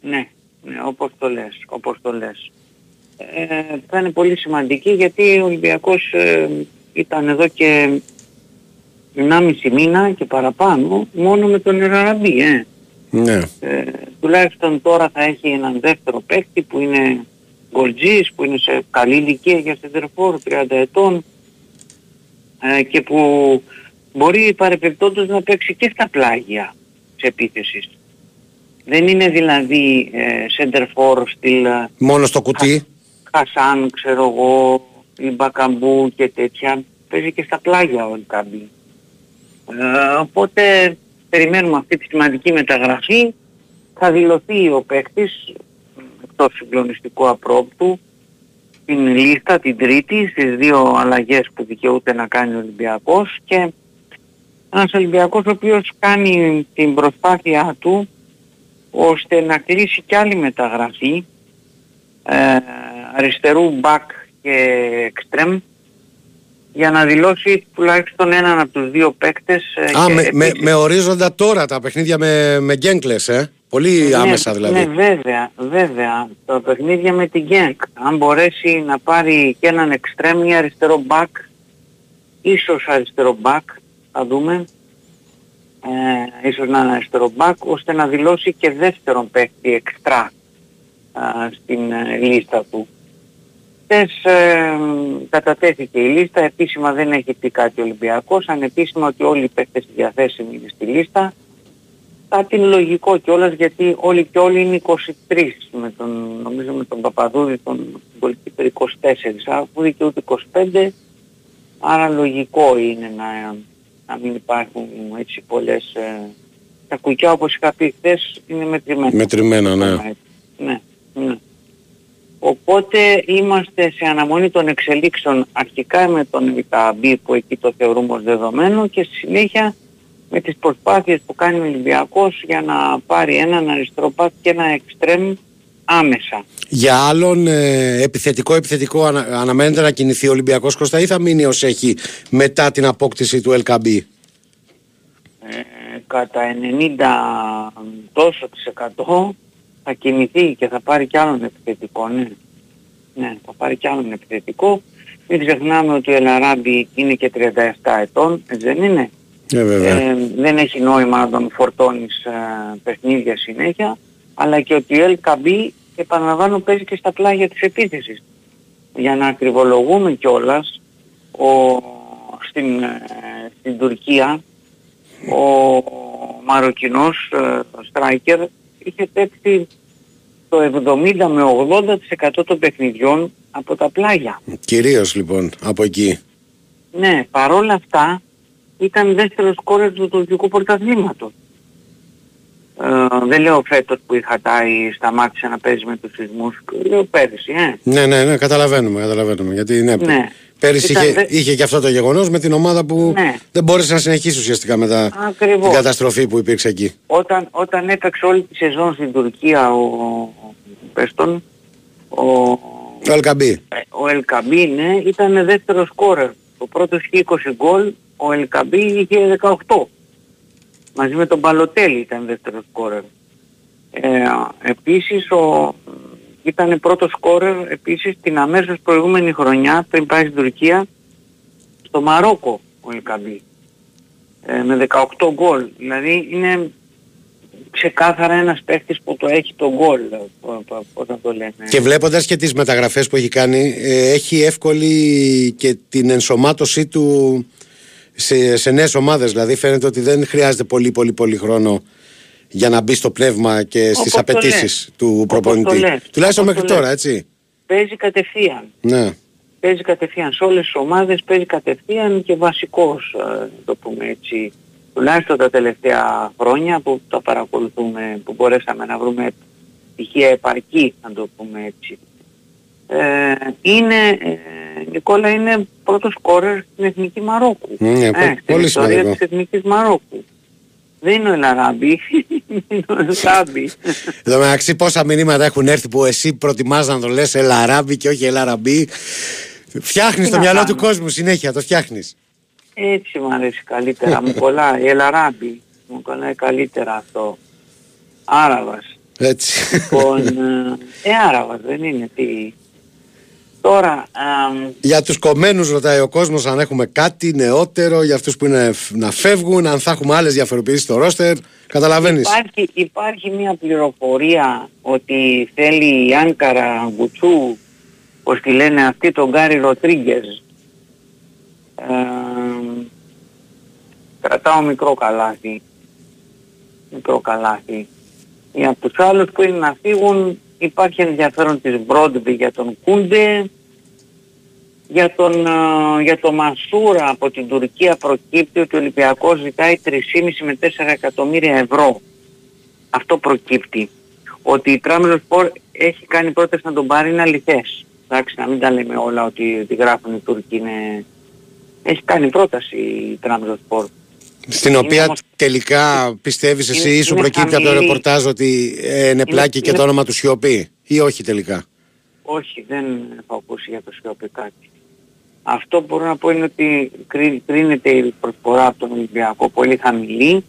[SPEAKER 5] ναι, ναι, όπως το λες, όπως το λες. Ε, θα είναι πολύ σημαντική γιατί ο Ολυμπιακός ε, ήταν εδώ και 1,5 μήνα και παραπάνω μόνο με τον Ιραραμπή, ε.
[SPEAKER 1] Ναι.
[SPEAKER 5] Ε, τουλάχιστον τώρα θα έχει έναν δεύτερο παίκτη που είναι γκολτζής, που είναι σε καλή ηλικία για σεντερφόρ, 30 ετών ε, και που μπορεί παρεπιπτόντως να παίξει και στα πλάγια της επίθεσης. Δεν είναι δηλαδή ε, σεντερφόρ στυλ ε,
[SPEAKER 1] Μόνο στο κουτί;
[SPEAKER 5] Χασάν, ξέρω εγώ, ή Μπακαμπού και τέτοια. Παίζει και στα πλάγια ο Ελκάμπη. Ε, οπότε περιμένουμε αυτή τη σημαντική μεταγραφή. Θα δηλωθεί ο παίκτης εκτός συγκλονιστικού απρόπτου την λίστα την τρίτη στις δύο αλλαγές που δικαιούται να κάνει ο Ολυμπιακός και ένας Ολυμπιακός ο οποίος κάνει την προσπάθειά του ώστε να κλείσει κι άλλη μεταγραφή ε, αριστερού μπακ και εξτρέμ για να δηλώσει τουλάχιστον έναν από τους δύο παίκτες. ε,
[SPEAKER 1] Α,
[SPEAKER 5] και
[SPEAKER 1] με, με,
[SPEAKER 5] επίσης-
[SPEAKER 1] με ορίζοντα τώρα τα παιχνίδια με, με γκέγκλες, ε. Πολύ άμεσα δηλαδή.
[SPEAKER 5] Ναι, βέβαια, βέβαια. Το παιχνίδια με την Γκένκ. Αν μπορέσει να πάρει και έναν εξτρέμ ή αριστερό μπακ, ίσως αριστερό μπακ, θα δούμε. Ε, ίσως να είναι αριστερό μπακ, ώστε να δηλώσει και δεύτερον παίκτη εξτρά α, στην ε, λίστα του. Χθες ε, κατατέθηκε η λίστα, επίσημα δεν έχει πει κάτι ο Ολυμπιακός, ανεπίσημα ότι όλοι οι παίκτες διαθέσιμοι είναι στη λίστα. Κάτι είναι λογικό κιόλας γιατί όλοι και όλοι είναι 23 με τον, νομίζω με τον Παπαδούδη, τον Γκολκίπερ 24, αφού δικαιούται 25, άρα λογικό είναι να, να μην υπάρχουν έτσι πολλές... Ε, τα κουκιά όπως είχα πει χθες είναι μετρημένα.
[SPEAKER 1] Μετρημένα, ναι.
[SPEAKER 5] Ναι, ναι. Οπότε είμαστε σε αναμονή των εξελίξεων αρχικά με τον Βιταμπή που εκεί το θεωρούμε ως δεδομένο και στη συνέχεια με τις προσπάθειες που κάνει ο Ολυμπιακός για να πάρει έναν αριστερό πάτ και ένα εξτρέμ άμεσα.
[SPEAKER 1] Για άλλον ε, επιθετικό επιθετικό ανα, αναμένεται να κινηθεί ο Ολυμπιακός Κώστα ή θα μείνει ως έχει μετά την απόκτηση του LKB.
[SPEAKER 5] Ε, κατά 90 τόσο της εκατό θα κινηθεί και θα πάρει κι άλλον επιθετικό, ναι. Ναι, θα πάρει κι άλλον επιθετικό. Μην ξεχνάμε ότι ο Ελαράμπη είναι και 37 ετών, έτσι δεν είναι;
[SPEAKER 1] Ε, βέβαια.
[SPEAKER 5] Ε, δεν έχει νόημα να τον φορτώνεις ε, παιχνίδια συνέχεια, αλλά και ότι ο LKB, επαναλαμβάνω, παίζει και στα πλάγια της επίθεσης. Για να ακριβολογούμε κιόλας, ο, στην, ε, στην Τουρκία, ο Μαροκινός ε, striker είχε παίξει το 70 με 80% των παιχνιδιών από τα πλάγια.
[SPEAKER 1] Κυρίως λοιπόν από εκεί.
[SPEAKER 5] Ναι, παρόλα αυτά ήταν δεύτερος σκόρερ του τουρκικού πρωταθλήματος. Ε, δεν λέω φέτος που η Χατάη σταμάτησε να παίζει με τους σεισμούς, λέω πέρυσι, ε.
[SPEAKER 1] Ναι, ναι, ναι, καταλαβαίνουμε, καταλαβαίνουμε. Γιατί ναι,
[SPEAKER 5] Ναι.
[SPEAKER 1] Πέρυσι
[SPEAKER 5] Ήταν
[SPEAKER 1] είχε,
[SPEAKER 5] δε-
[SPEAKER 1] είχε και αυτό το γεγονός με την ομάδα που
[SPEAKER 5] Ναι.
[SPEAKER 1] δεν μπόρεσε να συνεχίσει ουσιαστικά μετά
[SPEAKER 5] Ακριβώς.
[SPEAKER 1] την καταστροφή που υπήρξε εκεί.
[SPEAKER 5] Όταν, όταν έπαιξε όλη τη σεζόν στην Τουρκία ο, πες τον, ο,
[SPEAKER 1] Το LKB.
[SPEAKER 5] ο Ελκαμπή ναι, ήταν δεύτερος σκόρερ. Ο πρώτος είχε 20 γκολ, ο Ελκαμπή είχε 18. Μαζί με τον Παλωτέλη ήταν δεύτερος σκόρερ. Ε, επίσης ο, ήταν πρώτος σκόρερ επίσης την αμέσως προηγούμενη χρονιά πριν πάει στην Τουρκία στο Μαρόκο ο Ελκαμπή. Ε, με 18 γκολ. Δηλαδή είναι ξεκάθαρα ένας παίχτης που το έχει το γκολ, ε, πο- πο- πώς να το λένε.
[SPEAKER 1] Και βλέποντας και τις μεταγραφές που έχει κάνει, ε, έχει εύκολη και την ενσωμάτωσή του σε, σε νέες ομάδες. Δηλαδή φαίνεται ότι δεν χρειάζεται πολύ πολύ πολύ χρόνο για να μπει στο πνεύμα και στις
[SPEAKER 5] Όπως το
[SPEAKER 1] απαιτήσεις
[SPEAKER 5] λες.
[SPEAKER 1] του
[SPEAKER 5] Όπως
[SPEAKER 1] προπονητή.
[SPEAKER 5] το λες.
[SPEAKER 1] Τουλάχιστον
[SPEAKER 5] Όπως
[SPEAKER 1] μέχρι
[SPEAKER 5] το
[SPEAKER 1] τώρα,
[SPEAKER 5] λες.
[SPEAKER 1] έτσι.
[SPEAKER 5] Παίζει κατευθείαν.
[SPEAKER 1] Ναι.
[SPEAKER 5] Παίζει κατευθείαν σε όλες τις ομάδες, παίζει κατευθείαν και βασικός, ε, να το πούμε έτσι. Τουλάχιστον τα τελευταία χρόνια που τα παρακολουθούμε, που μπορέσαμε να βρούμε στοιχεία επαρκή, να το πούμε έτσι. Ε, είναι, ε, Νικόλα είναι πρώτος σκόρερ στην Εθνική Μαρόκου.
[SPEAKER 1] Ναι,
[SPEAKER 5] ε,
[SPEAKER 1] πο-
[SPEAKER 5] στην
[SPEAKER 1] πολύ
[SPEAKER 5] ιστορία
[SPEAKER 1] σημαντικό.
[SPEAKER 5] της Εθνικής Μαρόκου. Δεν είναι ο Ελαράμπη, είναι ο Ελαράμπη.
[SPEAKER 1] Εν τω μεταξύ, πόσα μηνύματα έχουν έρθει που εσύ προτιμάς να το λες Ελαράμπη και όχι Ελαραμπή. Φτιάχνεις
[SPEAKER 5] Τι
[SPEAKER 1] το
[SPEAKER 5] να
[SPEAKER 1] μυαλό του
[SPEAKER 5] κάνουμε.
[SPEAKER 1] κόσμου συνέχεια, το φτιάχνεις.
[SPEAKER 5] Έτσι μου αρέσει καλύτερα. μου κολλάει. Ελαράμπη. Μου κολλάει καλύτερα αυτό. Άραβας.
[SPEAKER 1] Έτσι.
[SPEAKER 5] Λοιπόν, ε, ε, Άραβας δεν είναι τι. Τώρα, αμ,
[SPEAKER 1] Για τους κομμένους ρωτάει ο κόσμος αν έχουμε κάτι νεότερο, για αυτούς που είναι φ- να φεύγουν, αν θα έχουμε άλλες διαφοροποιήσεις στο ρόστερ. Καταλαβαίνεις;
[SPEAKER 5] υπάρχει, υπάρχει μια πληροφορία ότι θέλει η Άνκαρα Γκουτσού, πως τη λένε αυτή, τον Γκάρι Ροτρίγκες. Ε, κρατάω μικρό καλάθι. Μικρό καλάθι. Για τους άλλους που είναι να φύγουν υπάρχει ενδιαφέρον της Μπρόντβι για τον Κούντε. Για τον, ε, για τον Μασούρα από την Τουρκία προκύπτει ότι ο Ολυμπιακός ζητάει 3,5 με 4 εκατομμύρια ευρώ. Αυτό προκύπτει. Ότι η Τράμελο Σπορ έχει κάνει πρόταση να τον πάρει είναι αληθές. εντάξει να μην τα λέμε όλα ότι, ότι γράφουν οι Τούρκοι είναι... Έχει κάνει πρόταση η Sport.
[SPEAKER 1] Στην
[SPEAKER 5] Είναι
[SPEAKER 1] οποία
[SPEAKER 5] όμως-
[SPEAKER 1] τελικά πιστεύεις εσύ
[SPEAKER 5] Είναι-
[SPEAKER 1] ή σου
[SPEAKER 5] είναι
[SPEAKER 1] προκύπτει από το
[SPEAKER 5] χαμηλή.
[SPEAKER 1] ρεπορτάζ ότι ε, είναι πλάκι και
[SPEAKER 5] είναι-
[SPEAKER 1] το όνομα του σιωπή ή όχι τελικά;
[SPEAKER 5] Όχι, δεν έχω ακούσει για το Σιώπη κάτι. Αυτό που μπορώ να πω είναι ότι κρί- κρίνεται η προσφορά από τον Ολυμπιακό πολύ χαμηλή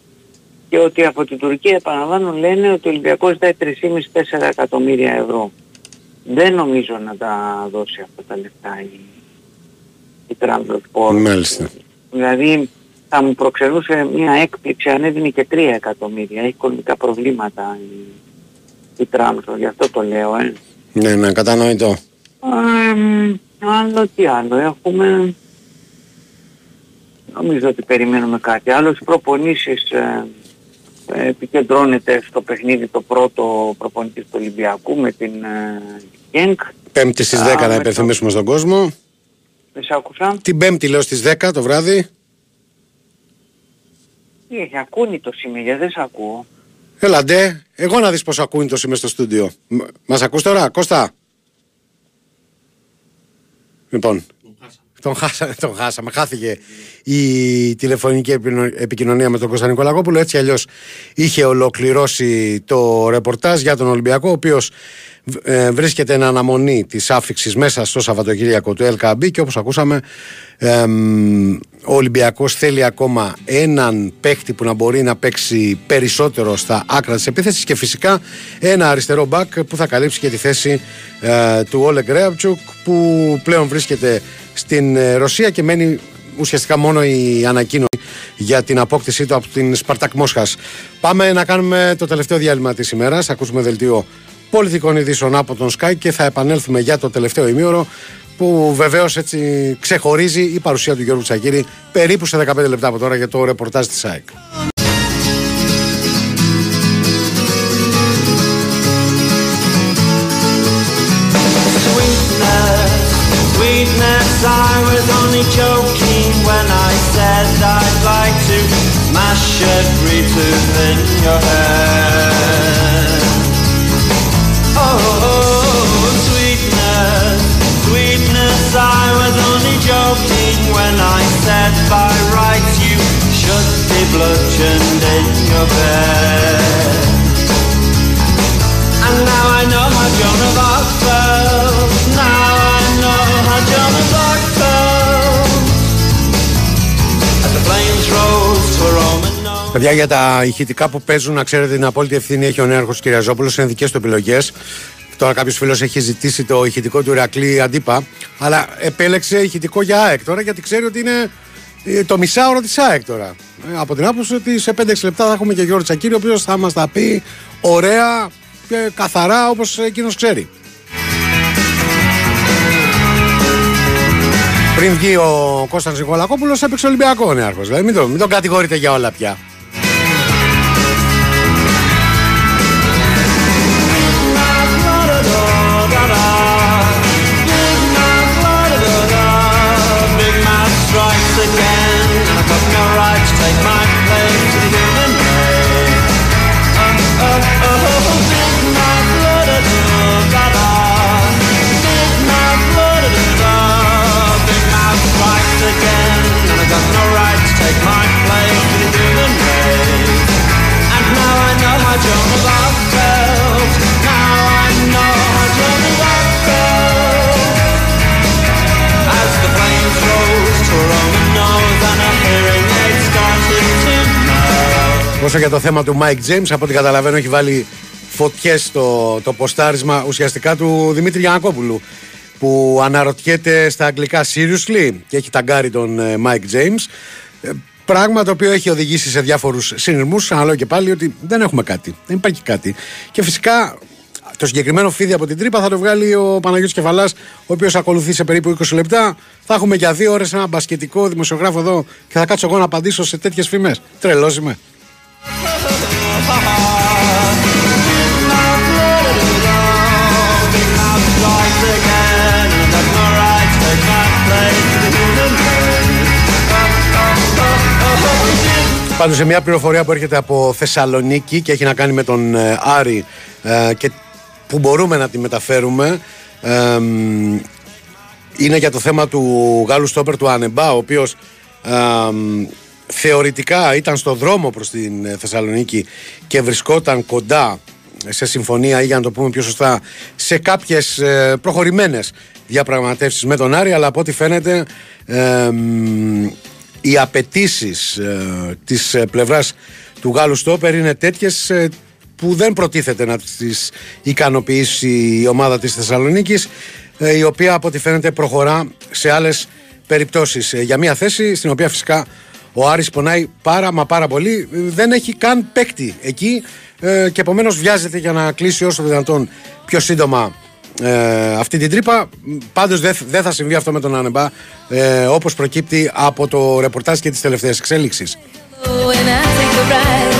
[SPEAKER 5] και ότι από την Τουρκία επαναλαμβάνω λένε ότι ο Ολυμπιακός ζητάει 3,5-4 εκατομμύρια ευρώ. Δεν νομίζω να τα δώσει αυτά τα λεφτά η, η Trabzonspor.
[SPEAKER 1] Μάλιστα.
[SPEAKER 5] Δηλαδή θα μου προξενούσε μια έκπληξη αν έδινε και 3 εκατομμύρια. Έχει οικονομικά προβλήματα η, η Trabzon, γι' αυτό το λέω. Ε.
[SPEAKER 1] Ναι, ναι, κατανοητό.
[SPEAKER 5] Εμ, άλλο τι άλλο έχουμε. Νομίζω ότι περιμένουμε κάτι άλλο. Στις προπονήσεις ε, ε, επικεντρώνεται στο παιχνίδι το πρώτο προπονητής του Ολυμπιακού με την ε, Genk.
[SPEAKER 1] Πέμπτη στις
[SPEAKER 5] Α,
[SPEAKER 1] 10 να
[SPEAKER 5] με το-
[SPEAKER 1] υπενθυμίσουμε στον κόσμο.
[SPEAKER 5] Δεν σ' άκουσα.
[SPEAKER 1] Την Πέμπτη λέω στις 10 το βράδυ.
[SPEAKER 5] Τι έχει, ακούνητο είμαι, γιατί δεν σ' ακούω.
[SPEAKER 1] Έλα ντε, εγώ να δεις πως ακούνε το είμαι στο στούντιο. Μ- Μας ακούς τώρα, Κώστα; Λοιπόν, τον, χάσα, τον χάσαμε. Χάθηκε η τηλεφωνική επινο- επικοινωνία με τον Κώστα Νικολακόπουλο. Έτσι αλλιώς είχε ολοκληρώσει το ρεπορτάζ για τον Ολυμπιακό, ο οποίος ε, βρίσκεται εν αναμονή της άφηξης μέσα στο Σαββατοκύριακο του LKB και όπως ακούσαμε εμ, ο Ολυμπιακός θέλει ακόμα έναν παίχτη που να μπορεί να παίξει περισσότερο στα άκρα της επίθεσης και φυσικά ένα αριστερό μπακ που θα καλύψει και τη θέση ε, του Όλεγκ Ρέαπτσουκ που πλέον βρίσκεται στην ε, Ρωσία και μένει ουσιαστικά μόνο η ανακοίνωση για την απόκτησή του από την Σπαρτακ Μόσχας. Πάμε να κάνουμε το τελευταίο διάλειμμα της ημέρας, θα ακούσουμε δελτίο πολιτικών ειδήσεων από τον Sky και θα επανέλθουμε για το τελευταίο ημίωρο που βεβαίως έτσι ξεχωρίζει η παρουσία του Γιώργου Τσακύρη περίπου σε 15 λεπτά από τώρα για το ρεπορτάζ της ΑΕΚ.
[SPEAKER 6] Sweetness, sweetness,
[SPEAKER 1] Παιδιά, για τα ηχητικά που παίζουν, να ξέρετε την απόλυτη ευθύνη έχει ο νέαρχος Κυριαζόπουλο. Είναι δικές του επιλογές. Τώρα κάποιος φίλος έχει ζητήσει το ηχητικό του Ηρακλή αντίπα, αλλά επέλεξε ηχητικό για ΑΕΚ τώρα γιατί ξέρει ότι είναι ε, το μισάωρο της ΑΕΚ τώρα. Ε, από την άποψη ότι σε 5-6 λεπτά θα έχουμε και Γιώργο Τσακίρη, ο οποίος θα μας τα πει ωραία και καθαρά όπως εκείνος ξέρει. Πριν βγει ο Κώστας Νικολακόπουλος έπαιξε Ολυμπιακό ο νέαρχος. Δηλαδή μην, τον- μην τον κατηγορείτε για όλα πια. Όσο για το θέμα του Mike James, από ό,τι καταλαβαίνω έχει βάλει φωτιές στο το ποστάρισμα ουσιαστικά του Δημήτρη Γιανακόπουλου που αναρωτιέται στα αγγλικά seriously και έχει ταγκάρει τον ε, Mike James. Ε, Πράγμα το οποίο έχει οδηγήσει σε διάφορους συνειρμούς, αλλά λέω και πάλι ότι δεν έχουμε κάτι, δεν υπάρχει κάτι. Και φυσικά το συγκεκριμένο φίδι από την τρύπα θα το βγάλει ο Παναγιώτης Κεφαλάς, ο οποίος ακολουθεί σε περίπου 20 λεπτά. Θα έχουμε για δύο ώρες ένα μπασκετικό δημοσιογράφο εδώ και θα κάτσω εγώ να απαντήσω σε τέτοιες φήμες. Τρελός είμαι.
[SPEAKER 6] Big mouth strikes again, and I've no right to take my place to the human race. Oh, oh, oh, big
[SPEAKER 1] Πάντως σε μια πληροφορία που έρχεται από Θεσσαλονίκη και έχει να κάνει με τον ε, Άρη ε, και που μπορούμε να τη μεταφέρουμε Ε, μ, είναι για το θέμα του Γάλλου Στόπερ του Ανεμπά, ο οποίος ε, μ, θεωρητικά ήταν στο δρόμο προς την ε, Θεσσαλονίκη και βρισκόταν κοντά σε συμφωνία ή για να το πούμε πιο σωστά σε κάποιες ε, προχωρημένες διαπραγματεύσεις με τον Άρη αλλά από ό,τι φαίνεται ε, μ, οι απαιτήσεις ε, της ε, πλευράς του Γάλλου Στόπερ είναι τέτοιες ε, που δεν προτίθεται να τις ικανοποιήσει η ομάδα της Θεσσαλονίκης ε, η οποία από ό,τι φαίνεται προχωρά σε άλλες περιπτώσεις. Ε, για μια θέση στην οποία φυσικά ο Άρης πονάει πάρα μα πάρα πολύ Ε, δεν έχει καν παίκτη εκεί ε, και επομένως βιάζεται για να κλείσει όσο δυνατόν πιο σύντομα ε, αυτή την τρύπα. Πάντως δεν δεν θα συμβεί αυτό με τον Ανεμπά ε, όπως προκύπτει από το ρεπορτάζ και τις τελευταίες εξελίξεις.
[SPEAKER 7] When I take a ride.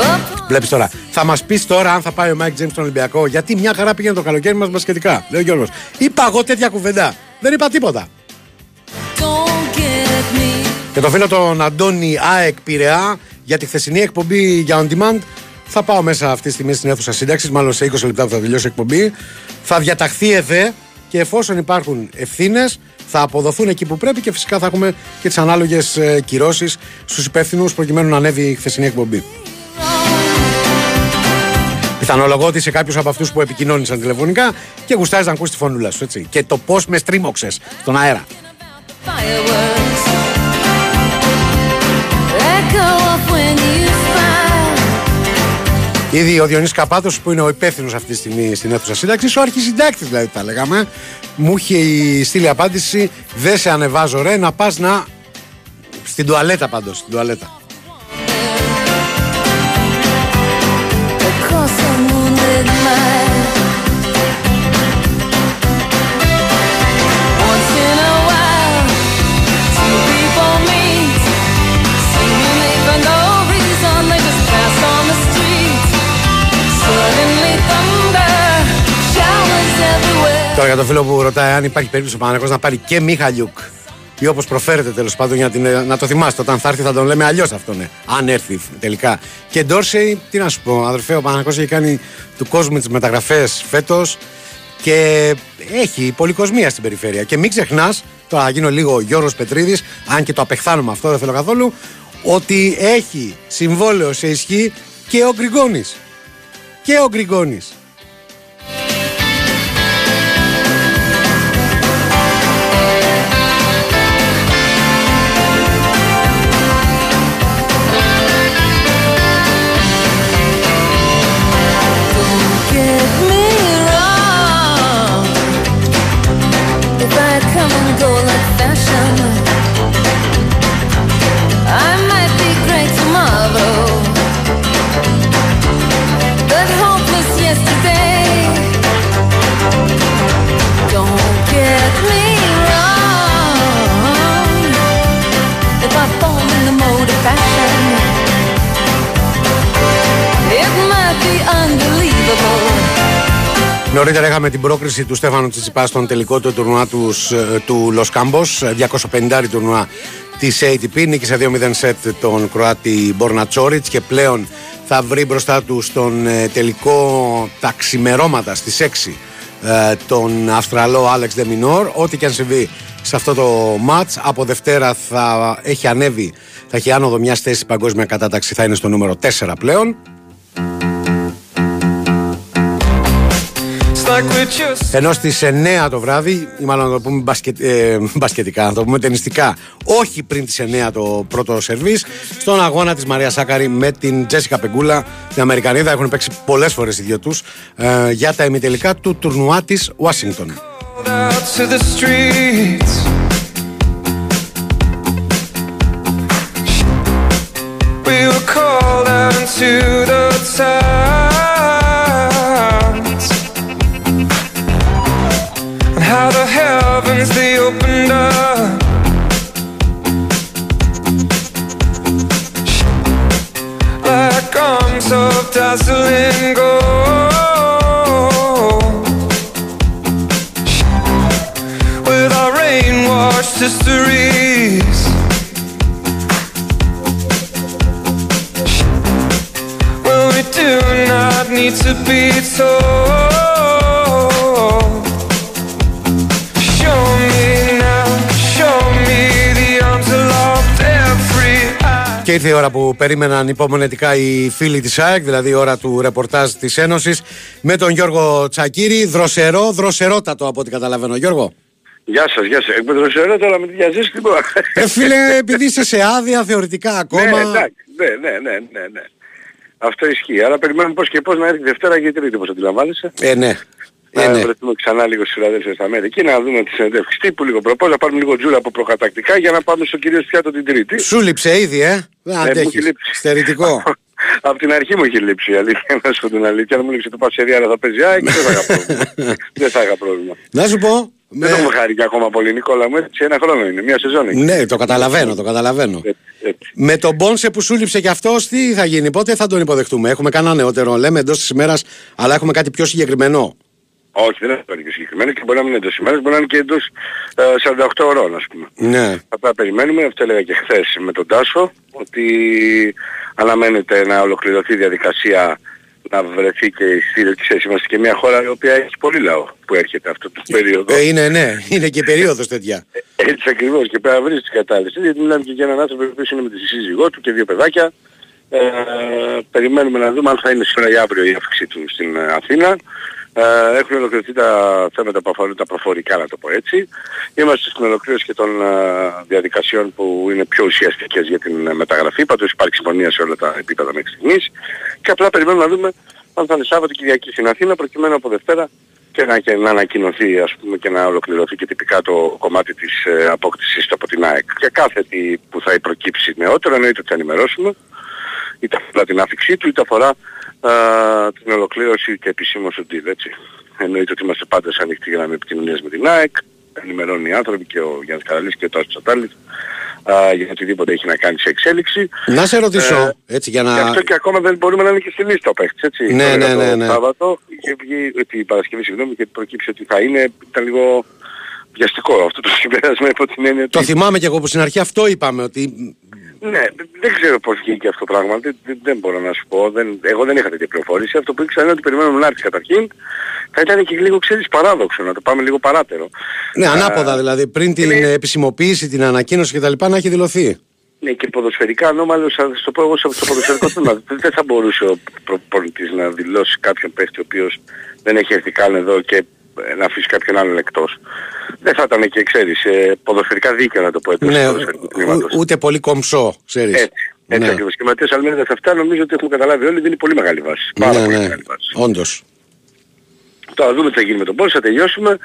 [SPEAKER 7] Up
[SPEAKER 1] Βλέπεις τώρα. Θα μας πεις τώρα αν θα πάει ο Μάικ Τζέιμς στον Ολυμπιακό. Γιατί μια χαρά πήγαινε το καλοκαίρι μας μπασκετικά. Λέει ο Γιώργος. Είπα εγώ τέτοια κουβέντα. Δεν είπα τίποτα.
[SPEAKER 7] Don't get me.
[SPEAKER 1] Και το φίλο τον Αντώνη ΑΕΚ Πειραιά για τη χθεσινή εκπομπή για On Demand. Θα πάω μέσα αυτή τη στιγμή στην αίθουσα σύνταξης, μάλλον σε 20 λεπτά που θα τελειώσει η εκπομπή. Θα διαταχθεί ΕΔΕ και εφόσον υπάρχουν ευθύνες, θα αποδοθούν εκεί που πρέπει και φυσικά θα έχουμε και τις ανάλογες κυρώσεις στους υπεύθυνους προκειμένου να ανέβει η χθεσινή εκπομπή. Πιθανολογώ ότι είσαι κάποιο από αυτούς που επικοινώνησαν τηλεφωνικά και γουστάζει να ακούσει τη φωνούλα σου. Έτσι. Και το πώς με στρίμωξες στον αέρα. Ήδη ο Διονύσης Καπάτος που είναι ο υπεύθυνος αυτή τη στιγμή στην αίθουσα σύνταξης, ο αρχισυντάκτης δηλαδή τα λέγαμε, μου είχε στείλει απάντηση δεν σε ανεβάζω ρε να πας να... Στην τουαλέτα πάντως, στην τουαλέτα. Τώρα για τον φίλο που ρωτάει αν υπάρχει περίπτωση ο Παναγικός να πάρει και Μιχαλιούκ ή όπως προφέρεται τέλος πάντων για να, την, να το θυμάστε όταν θα έρθει θα τον λέμε αλλιώς αυτόν ναι. αν έρθει τελικά. Και Ντόρσεϊ τι να σου πω αδερφέ ο Παναγικός έχει κάνει του κόσμου τις μεταγραφές φέτος και έχει πολυκοσμία στην περιφέρεια. Και μην ξεχνάς τώρα θα γίνω λίγο Γιώργος Πετρίδης αν και το απεχθάνομαι αυτό δεν θέλω καθόλου ότι έχει συμβόλαιο σε ισχύ και ο Γκριγκόνης. Και ο Γκριγκόνης Νωρίτερα είχαμε την πρόκριση του Στέφανου Τσιτσιπά στον τελικό του τουρνουά τους, ε, του Λος Κάμπος, ε, 250 τουρνουά της ATP, νίκησε 2-0 σετ τον Κροάτη Μπορνατσόριτς και πλέον θα βρει μπροστά του στον ε, τελικό τα ξημερώματα στις 6 ε, τον Αυστραλό Άλεξ Δεμινόρ. Ό,τι και αν συμβεί σε αυτό το μάτς από Δευτέρα θα έχει ανέβει, θα έχει άνοδο μια θέση παγκόσμια κατάταξη, θα είναι στο νούμερο 4 πλέον. Ενώ στις 9 το βράδυ, ή μάλλον να το πούμε μπασκετ, ε, μπασκετικά, να το πούμε ταινιστικά, όχι πριν τις 9 το πρώτο σερβίς, στον αγώνα της Μαρία Σάκαρη με την Τζέσικα Πεγκούλα, την Αμερικανίδα. Έχουν παίξει πολλές φορές οι δυο τους ε, για τα ημιτελικά του τουρνουά της Ουάσιγκτον.
[SPEAKER 6] out to the streets. We were called out into the towns. Dazzling gold. with our rain-washed histories. Well, we do not need to be told.
[SPEAKER 1] Και ήρθε η ώρα που περίμεναν υπομονετικά οι φίλοι της ΑΕΚ, δηλαδή η ώρα του ρεπορτάζ της Ένωσης, με τον Γιώργο Τσακύρη, δροσερό, δροσερότατο από ό,τι καταλαβαίνω. Γιώργο.
[SPEAKER 8] Γεια σας, γεια σας. Εκμετρωσιορώ τώρα με τη διαζήσεις τίποτα.
[SPEAKER 1] Ε, φίλε, επειδή είσαι σε άδεια θεωρητικά ακόμα.
[SPEAKER 8] Ναι, εντάξει, ναι, ναι, ναι, ναι, ναι. Αυτό ισχύει. Άρα περιμένουμε πώς και πώς να έρθει Δευτέρα και Τρίτη, όπως αντιλαμβάνεσαι.
[SPEAKER 1] Ε, ναι.
[SPEAKER 8] Να
[SPEAKER 1] Ε, ναι.
[SPEAKER 8] βρεθούμε ξανά λίγο στους φιλαδέλφια στα μέρη και να δούμε τις συνεντεύξεις τύπου λίγο προπός, να πάρουμε λίγο τζούρα από προκατακτικά για να πάμε στο κυρίως πιάτο την Τρίτη.
[SPEAKER 1] Σου λείψε ήδη, ε. Δεν
[SPEAKER 8] μου έχει
[SPEAKER 1] αντέχεις.
[SPEAKER 8] λείψει.
[SPEAKER 1] Στερητικό.
[SPEAKER 8] Από την αρχή μου έχει λείψει η αλήθεια, να σου πω την αλήθεια. Αν μου λείψει το Πασερία αλλά θα παίζει ΑΕΚ, δεν θα είχα πρόβλημα. δεν θα είχα πρόβλημα.
[SPEAKER 1] Να σου πω.
[SPEAKER 8] Δεν το
[SPEAKER 1] με-
[SPEAKER 8] έχουμε χάρη και ακόμα πολύ Νικόλα μου, έτσι ένα χρόνο είναι, μια σεζόν έχει.
[SPEAKER 1] Ναι, το καταλαβαίνω, το καταλαβαίνω.
[SPEAKER 8] Έτσι, έτσι.
[SPEAKER 1] Με τον Μπόνσε που σου λείψε κι αυτός, τι θα γίνει, πότε θα τον υποδεχτούμε; Έχουμε κανένα νεότερο, λέμε εντός της ημέρας, αλλά έχουμε κάτι πιο συγκεκριμένο.
[SPEAKER 8] Όχι, δεν είναι και συγκεκριμένο και μπορεί να μην είναι εντός ημέρας, μπορεί να είναι και εντός ε, 48 ώρων ας πούμε.
[SPEAKER 1] Ναι.
[SPEAKER 8] Θα πρέπει να περιμένουμε, αυτό έλεγα και χθες με τον Τάσο, ότι αναμένεται να ολοκληρωθεί η διαδικασία να βρεθεί και η στήριξη. Ξέρεις, Είμαστε και μια χώρα η οποία έχει πολύ λαό που έρχεται αυτό το περίοδο.
[SPEAKER 1] Ε, είναι, ναι, είναι και περίοδος τέτοια.
[SPEAKER 8] Έτσι ακριβώς και πρέπει να βρεις την κατάλληλη. Γιατί μιλάμε και για έναν άνθρωπο που είναι με τη σύζυγό του και δύο παιδάκια. Ε, περιμένουμε να δούμε αν θα είναι σήμερα ή αύριο η αύξηση του στην ε, Αθήνα. Ε, έχουν ολοκληρωθεί τα θέματα που αφορούν τα προφορικά, να το πω έτσι. Είμαστε στην ολοκλήρωση και των ε, διαδικασιών που είναι πιο ουσιαστικές για την ε, μεταγραφή. Πάντως υπάρχει συμφωνία σε όλα τα επίπεδα μέχρι στιγμής. Και απλά περιμένουμε να δούμε αν θα είναι Σάββατο Κυριακή στην Αθήνα προκειμένου από Δευτέρα και να, και να ανακοινωθεί ας πούμε και να ολοκληρωθεί και τυπικά το κομμάτι της ε, απόκτησης του από την ΑΕΚ. Για κάθε τι που θα προκύψει νεότερο εννοείται ότι θα ενημερώσουμε είτε αφορά την άφηξή του είτε αφορά α, την ολοκλήρωση και επισήμως του deal, έτσι. Εννοείται ότι είμαστε πάντα σε ανοιχτή γραμμή επικοινωνίας με την ΑΕΚ, ενημερώνουν οι άνθρωποι και ο Γιάννης Καραλής και ο Τάσος Τσατάλης α, για οτιδήποτε έχει να κάνει σε εξέλιξη.
[SPEAKER 1] Να σε ρωτήσω,
[SPEAKER 8] Ε,
[SPEAKER 1] έτσι για
[SPEAKER 8] Γι'
[SPEAKER 1] να.
[SPEAKER 8] αυτό και ακόμα δεν μπορούμε να είναι και στη λίστα ο παίχτης, έτσι.
[SPEAKER 1] Ναι,
[SPEAKER 8] Τώρα
[SPEAKER 1] ναι,
[SPEAKER 8] το
[SPEAKER 1] ναι, ναι.
[SPEAKER 8] Σάββατο είχε βγει, ε, την Παρασκευή, συγγνώμη, και προκύψει ότι θα είναι, ήταν λίγο βιαστικό αυτό το συμπέρασμα υπό την έννοια
[SPEAKER 1] Το
[SPEAKER 8] ότι
[SPEAKER 1] θυμάμαι κι εγώ που στην αρχή αυτό είπαμε, ότι
[SPEAKER 8] ναι, δεν ξέρω πώς βγήκε αυτό το πράγμα. Δεν, δεν, δεν μπορώ να σου πω. Δεν, εγώ δεν είχα τέτοια πληροφόρηση. Αυτό που ήξερα είναι ότι περιμένουμε να έρθει καταρχήν. Θα ήταν και λίγο, ξέρεις, παράδοξο να το πάμε λίγο παράτερο.
[SPEAKER 1] ναι,
[SPEAKER 8] Α,
[SPEAKER 1] ανάποδα δηλαδή, πριν την
[SPEAKER 8] είναι-
[SPEAKER 1] επισημοποίηση, την ανακοίνωση κτλ. να έχει δηλωθεί.
[SPEAKER 8] Ναι, και ποδοσφαιρικά ανώμαλο, θα σου το πω εγώ στο ποδοσφαιρικό τμήμα. Δεν- Δεν θα μπορούσε ο προπονητής να δηλώσει κάποιον παίχτη ο οποίος δεν έχει έρθει καν εδώ και ε, να αφήσει κάποιον άλλον εκτός. Δεν θα ήταν και, ξέρεις, ε, ποδοσφαιρικά δίκαιο να το πω εντός
[SPEAKER 1] Ναι,
[SPEAKER 8] του ποδοσφαιρικού
[SPEAKER 1] ου-
[SPEAKER 8] τμήματος.
[SPEAKER 1] ούτε πολύ κομψό, ξέρεις.
[SPEAKER 8] Έτσι, έτσι
[SPEAKER 1] Ναι.
[SPEAKER 8] ακριβώς. Και ο Ματίας Αλμέιδα σε αυτά νομίζω ότι έχουμε καταλάβει όλοι δίνει πολύ μεγάλη βάση. Πάρα
[SPEAKER 1] Ναι,
[SPEAKER 8] πολύ
[SPEAKER 1] ναι,
[SPEAKER 8] μεγάλη βάση.
[SPEAKER 1] όντως.
[SPEAKER 8] Τώρα δούμε τι θα γίνει με τον Πόνσε, θα τελειώσουμε.